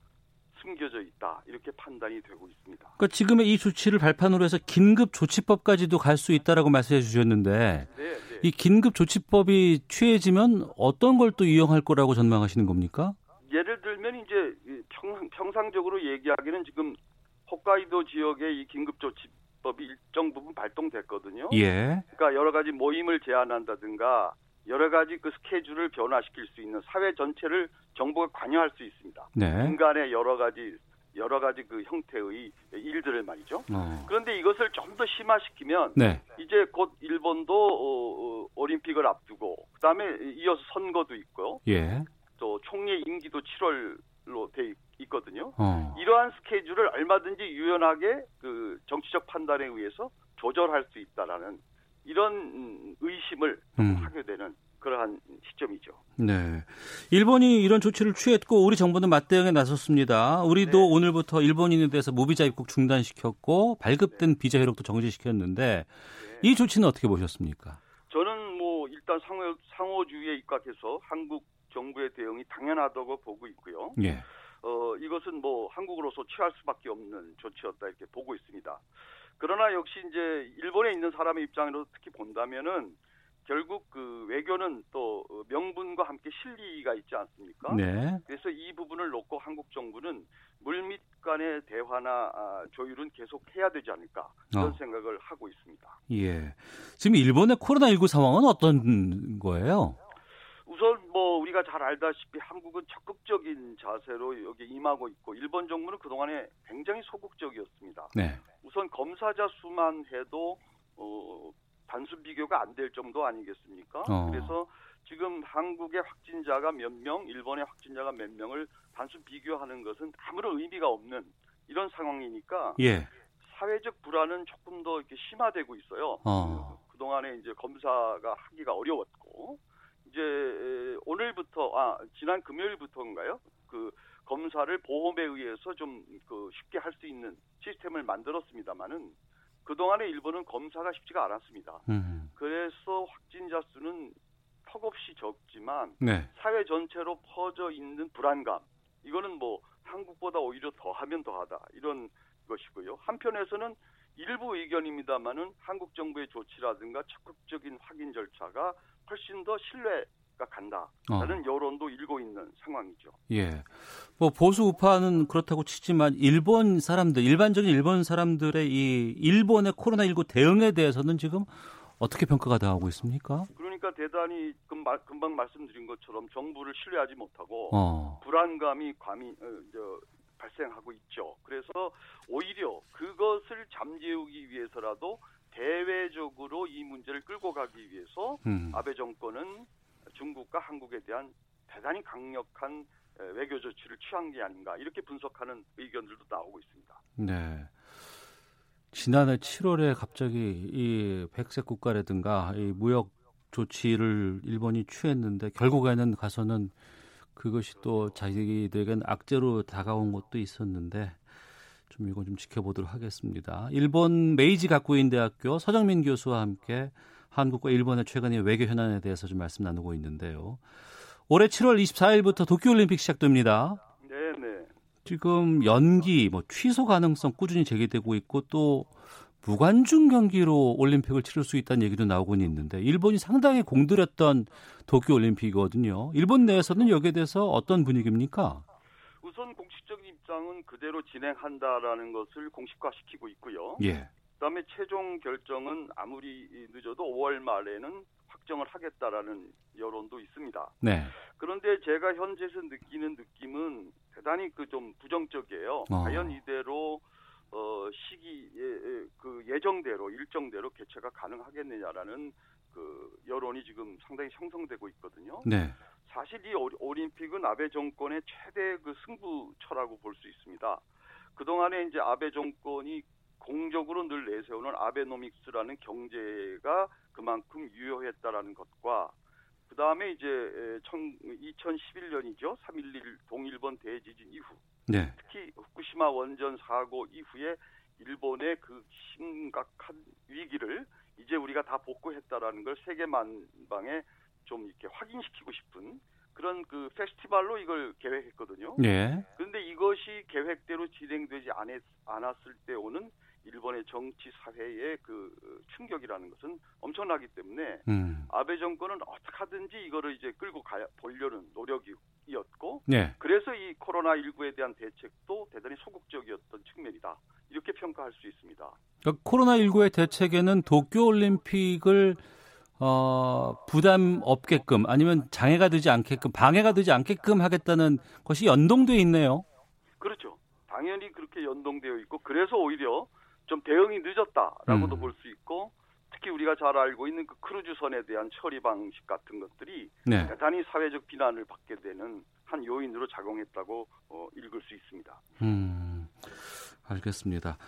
S10: 숨겨져 있다 이렇게 판단이 되고 있습니다.
S1: 그러니까 지금의 이 조치를 발판으로 해서 긴급 조치법까지도 갈 수 있다라고 말씀해 주셨는데
S10: 네, 네.
S1: 이 긴급 조치법이 취해지면 어떤 걸 또 이용할 거라고 전망하시는 겁니까?
S10: 예를 들면 이제 이 평, 평상적으로 얘기하기는 지금 홋카이도 지역의 이 긴급 조치 법이 일정 부분 발동됐거든요.
S1: 예.
S10: 그러니까 여러 가지 모임을 제한한다든가 여러 가지 그 스케줄을 변화시킬 수 있는 사회 전체를 정부가 관여할 수 있습니다.
S1: 네.
S10: 인간의 여러 가지 여러 가지 그 형태의 일들을 말이죠.
S1: 어.
S10: 그런데 이것을 좀 더 심화시키면
S1: 네.
S10: 이제 곧 일본도 어, 어, 올림픽을 앞두고 그다음에 이어서 선거도 있고요.
S1: 예.
S10: 또 총리 임기도 7월 로돼 있- 있거든요.
S1: 어.
S10: 이러한 스케줄을 얼마든지 유연하게 그 정치적 판단에 의해서 조절할 수 있다라는 이런 음, 의심을
S1: 음.
S10: 하게 되는 그러한 시점이죠.
S1: 네. 일본이 이런 조치를 취했고 우리 정부는 맞대응에 나섰습니다. 우리도
S10: 네.
S1: 오늘부터 일본인에 대해서 무비자 입국 중단시켰고 발급된
S10: 네.
S1: 비자 이력도 정지시켰는데 이 조치는 어떻게 보셨습니까?
S10: 저는 뭐 일단 상호, 상호주의에 입각해서 한국 정부의 대응이 당연하다고 보고 있고요.
S1: 예.
S10: 어, 이것은 뭐 한국으로서 취할 수밖에 없는 조치였다 이렇게 보고 있습니다. 그러나 역시 이제 일본에 있는 사람의 입장으로 특히 본다면은 결국 그 외교는 또 명분과 함께 실리가 있지 않습니까?
S1: 네.
S10: 그래서 이 부분을 놓고 한국 정부는 물밑 간의 대화나 아, 조율은 계속 해야 되지 않을까 이런
S1: 어.
S10: 생각을 하고 있습니다.
S1: 예. 지금 일본의 코로나19 상황은 어떤 거예요?
S10: 우선 뭐 우리가 잘 알다시피 한국은 적극적인 자세로 여기 임하고 있고 일본 정부는 그동안에 굉장히 소극적이었습니다.
S1: 네.
S10: 우선 검사자 수만 해도 어, 단순 비교가 안 될 정도 아니겠습니까?
S1: 어.
S10: 그래서 지금 한국의 확진자가 몇 명, 일본의 확진자가 몇 명을 단순 비교하는 것은 아무런 의미가 없는 이런 상황이니까
S1: 예.
S10: 사회적 불안은 조금 더 이렇게 심화되고 있어요.
S1: 어.
S10: 그동안에 이제 검사가 하기가 어려웠고 이제 에, 오늘부터 아 지난 금요일부터인가요? 그 검사를 보험에 의해서 좀 그 쉽게 할 수 있는 시스템을 만들었습니다만은 그동안에 일본은 검사가 쉽지가 않았습니다.
S1: 음.
S10: 그래서 확진자 수는 턱없이 적지만
S1: 네.
S10: 사회 전체로 퍼져 있는 불안감 이거는 뭐 한국보다 오히려 더하면 더하다 이런 것이고요. 한편에서는 일부 의견입니다만은 한국 정부의 조치라든가 적극적인 확인 절차가 훨씬 더 신뢰 간다라는 여론도 일고 있는 상황이죠.
S1: 예. 뭐 보수 우파는 그렇다고 치지만 일본 사람들 일반적인 일본 사람들의 이 일본의 코로나 19 대응에 대해서는 지금 어떻게 평가가 나오고 있습니까?
S10: 그러니까 대단히 금방, 금방 말씀드린 것처럼 정부를 신뢰하지 못하고
S1: 어.
S10: 불안감이 감이 어, 저, 발생하고 있죠. 그래서 오히려 그것을 잠재우기 위해서라도 대외적으로 이 문제를 끌고 가기 위해서
S1: 음.
S10: 아베 정권은 중국과 한국에 대한 대단히 강력한 에, 외교 조치를 취한 게 아닌가 이렇게 분석하는 의견들도 나오고 있습니다.
S1: 네. 지난해 7월에 갑자기 이 백색 국가라든가 이 무역 조치를 일본이 취했는데 결국에는 가서는 그것이 또 자기들에겐 악재로 다가온 것도 있었는데 좀 이건 좀 지켜보도록 하겠습니다. 일본 메이지 가쿠인 대학교 서정민 교수와 함께 한국과 일본의 최근의 외교 현안에 대해서 좀 말씀 나누고 있는데요. 올해 7월 24일부터 도쿄올림픽 시작됩니다.
S10: 네네.
S1: 지금 연기, 뭐 취소 가능성 꾸준히 제기되고 있고 또 무관중 경기로 올림픽을 치를 수 있다는 얘기도 나오곤 있는데 일본이 상당히 공들였던 도쿄 올림픽이거든요. 일본 내에서는 여기에 대해서 어떤 분위기입니까?
S10: 우선 공식적인 입장은 그대로 진행한다라는 것을 공식화시키고 있고요.
S1: 예.
S10: 그다음에 최종 결정은 아무리 늦어도 5월 말에는 확정을 하겠다라는 여론도 있습니다.
S1: 네.
S10: 그런데 제가 현재에서 느끼는 느낌은 대단히 그 좀 부정적이에요.
S1: 어.
S10: 과연 이대로 어 시기 예, 그 예정대로 일정대로 개최가 가능하겠느냐라는 그 여론이 지금 상당히 형성되고 있거든요.
S1: 네.
S10: 사실 이 올- 올림픽은 아베 정권의 최대 그 승부처라고 볼 수 있습니다. 그동안에 이제 아베 정권이 공적으로 늘 내세우는 아베노믹스라는 경제가 그만큼 유효했다라는 것과 그 다음에 이제 에, 청- 2011년이죠. 3.11 동일본 대지진 이후
S1: 네.
S10: 특히 후쿠시마 원전 사고 이후에 일본의 그 심각한 위기를 이제 우리가 다 복구했다라는 걸 세계 만방에 좀 이렇게 확인시키고 싶은 그런 그 페스티벌로 이걸 계획했거든요.
S1: 네.
S10: 그런데 이것이 계획대로 진행되지 않았, 않았을 때 오는 일본의 정치 사회의 그 충격이라는 것은 엄청나기 때문에
S1: 음.
S10: 아베 정권은 어떻게 하든지 이거를 이제 끌고 가 보려는 노력이 었고
S1: 네.
S10: 그래서 이 코로나 19에 대한 대책도 대단히 소극적이었던 측면이다 이렇게 평가할 수 있습니다.
S1: 그러니까 코로나 19의 대책에는 도쿄 올림픽을 어, 부담 없게끔 아니면 장애가 되지 않게끔 방해가 되지 않게끔 하겠다는 것이 연동돼 있네요.
S10: 그렇죠. 당연히 그렇게 연동되어 있고 그래서 오히려 좀 대응이 늦었다라고도
S1: 음.
S10: 볼수 있고 특히 우리가 잘 알고 있는 그 크루즈선에 대한 처리 방식 같은 것들이
S1: 네.
S10: 대단히 사회적 비난을 받게 되는 한 요인으로 작용했다고 어, 읽을 수 있습니다.
S1: 음, 알겠습니다.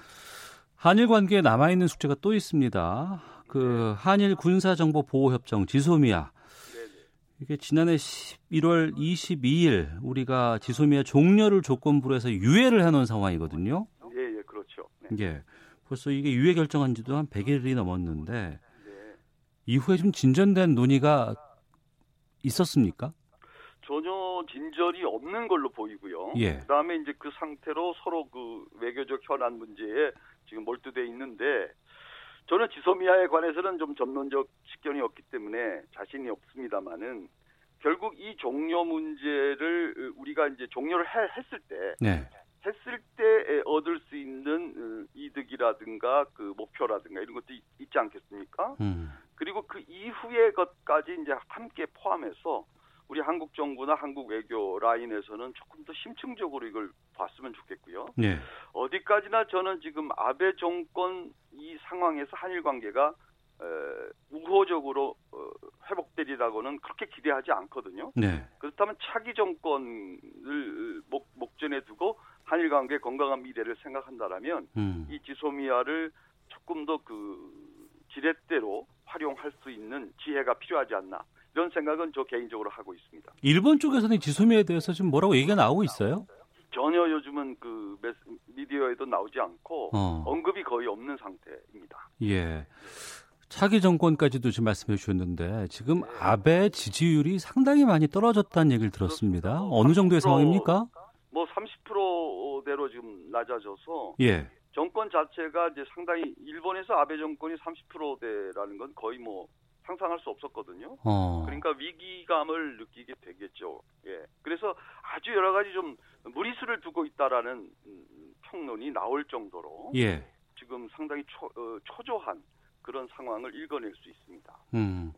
S1: 한일 관계에 남아 있는 숙제가 또 있습니다. 그 한일 군사 정보 보호 협정 지소미아. 이게 지난해 11월 22일 우리가 지소미아 종료를 조건부로 해서 유예를 해놓은 상황이거든요.
S10: 예, 예, 그렇죠. 네.
S1: 예. 벌써 이게 유예 결정한 지도 한 100일이 넘었는데 이후에 좀 진전된 논의가 있었습니까?
S10: 전혀 진전이 없는 걸로 보이고요.
S1: 예.
S10: 그다음에 이제 그 상태로 서로 그 외교적 현안 문제에 지금 몰두돼 있는데 저는 지소미아에 관해서는 좀 전론적 식견이 없기 때문에 자신이 없습니다만은 결국 이 종료 문제를 우리가 이제 종료를 해- 했을 때
S1: 네.
S10: 했을 때 얻을 수 있는 어, 이득이라든가 그 목표라든가 이런 것도 있- 있지 않겠습니까?
S1: 음.
S10: 그리고 그 이후의 것까지 이제 함께 포함해서 우리 한국 정부나 한국 외교 라인에서는 조금 더 심층적으로 이걸 봤으면 좋겠고요.
S1: 네.
S10: 어디까지나 저는 지금 아베 정권 이 상황에서 한일 관계가 에, 우호적으로 어, 회복되리라고는 그렇게 기대하지 않거든요.
S1: 네.
S10: 그렇다면 차기 정권을 목, 목전에 두고 한일 관계의 건강한 미래를 생각한다라면
S1: 음.
S10: 이 지소미아를 조금 더 그 지렛대로 활용할 수 있는 지혜가 필요하지 않나 이런 생각은 저 개인적으로 하고 있습니다.
S1: 일본 쪽에서는 지소미아에 대해서 지금 뭐라고 얘기가 나오고 있어요?
S10: 전혀 요즘은 그 미디어에도 나오지 않고
S1: 어.
S10: 언급이 거의 없는 상태입니다.
S1: 예. 차기 정권까지도 지금 말씀해 주셨는데 지금
S10: 네.
S1: 아베 지지율이 상당히 많이 떨어졌다는 얘기를 들었습니다. 어느 정도의
S10: 30%
S1: 상황입니까?
S10: 뭐 30%대로 지금 낮아져서
S1: 예.
S10: 정권 자체가 이제 상당히 일본에서 아베 정권이 30%대라는 건 거의 뭐 상상할 수 없었거든요.
S1: 어.
S10: 그러니까 위기감을 느끼게 되겠죠. 예. 그래서 아주 여러 가지 좀 무리수를 두고 있다라는 음, 평론이 나올 정도로
S1: 예.
S10: 지금 상당히 초, 어, 초조한 그런 상황을 읽어낼 수 있습니다.
S1: 음.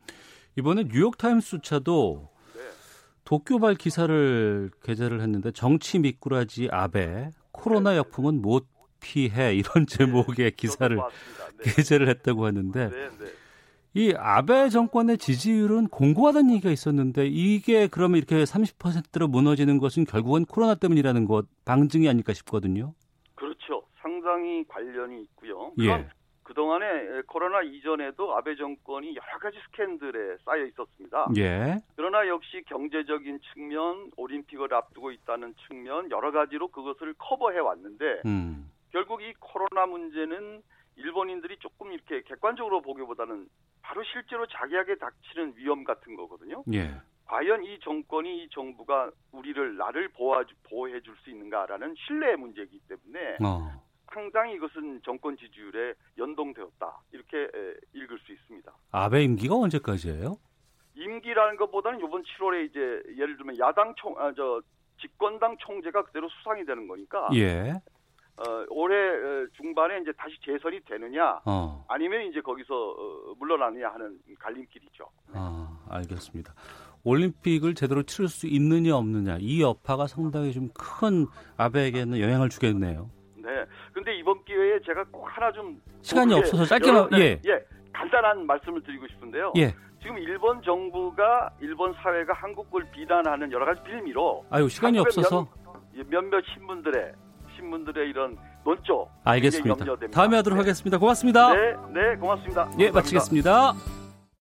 S1: 이번에 뉴욕타임스 수차도
S10: 네.
S1: 도쿄발 기사를 게재를 했는데 정치 미꾸라지 아베 코로나 역풍은 못 피해 이런 제목의 기사를.
S10: 네.
S1: 게재를 했다고 하는데
S10: 네, 네.
S1: 이 아베 정권의 지지율은 공고하다는 얘기가 있었는데 이게 그러면 이렇게 30%로 무너지는 것은 결국은 코로나 때문이라는 것 방증이 아닐까 싶거든요.
S10: 그렇죠. 상당히 관련이 있고요.
S1: 예.
S10: 그동안에 코로나 이전에도 아베 정권이 여러 가지 스캔들에 쌓여 있었습니다.
S1: 예.
S10: 그러나 역시 경제적인 측면, 올림픽을 앞두고 있다는 측면 여러 가지로 그것을 커버해 왔는데
S1: 음.
S10: 결국 이 코로나 문제는 일본인들이 조금 이렇게 객관적으로 보기보다는 바로 실제로 자기에게 닥치는 위험 같은 거거든요.
S1: 예.
S10: 과연 이 정권이 이 정부가 우리를 나를 보호 보호해 줄 수 있는가라는 신뢰의 문제이기 때문에
S1: 어.
S10: 상당히 이것은 정권 지지율에 연동되었다 이렇게 에, 읽을 수 있습니다.
S1: 아베 임기가 언제까지예요?
S10: 임기라는 것보다는 이번 7월에 이제 예를 들면 야당 총, 아, 저 집권당 총재가 그대로 수상이 되는 거니까
S1: 예.
S10: 어, 올해 어, 중반에 이제 다시 재선이 되느냐
S1: 어.
S10: 아니면 이제 거기서 어, 물러나느냐 하는 갈림길이죠.
S1: 아, 알겠습니다. 올림픽을 제대로 치를 수 있느냐 없느냐 이 여파가 상당히 좀 큰 아베에게는 영향을 주겠네요.
S10: 네. 근데 이번 기회에 제가 꼭 하나 좀
S1: 시간이
S10: 뭐
S1: 없어서 짧게만 예.
S10: 예 간단한 말씀을 드리고 싶은데요.
S1: 예.
S10: 지금 일본 정부가 일본 사회가 한국을 비난하는 여러 가지 빌미로
S1: 아유 시간이 없어서
S10: 몇, 몇몇 신문들의 신문들의 이런 논조 알겠습니다.
S1: 다음에 하도록
S10: 네.
S1: 하겠습니다. 고맙습니다.
S10: 네, 네, 고맙습니다.
S1: 예,
S10: 감사합니다.
S1: 마치겠습니다.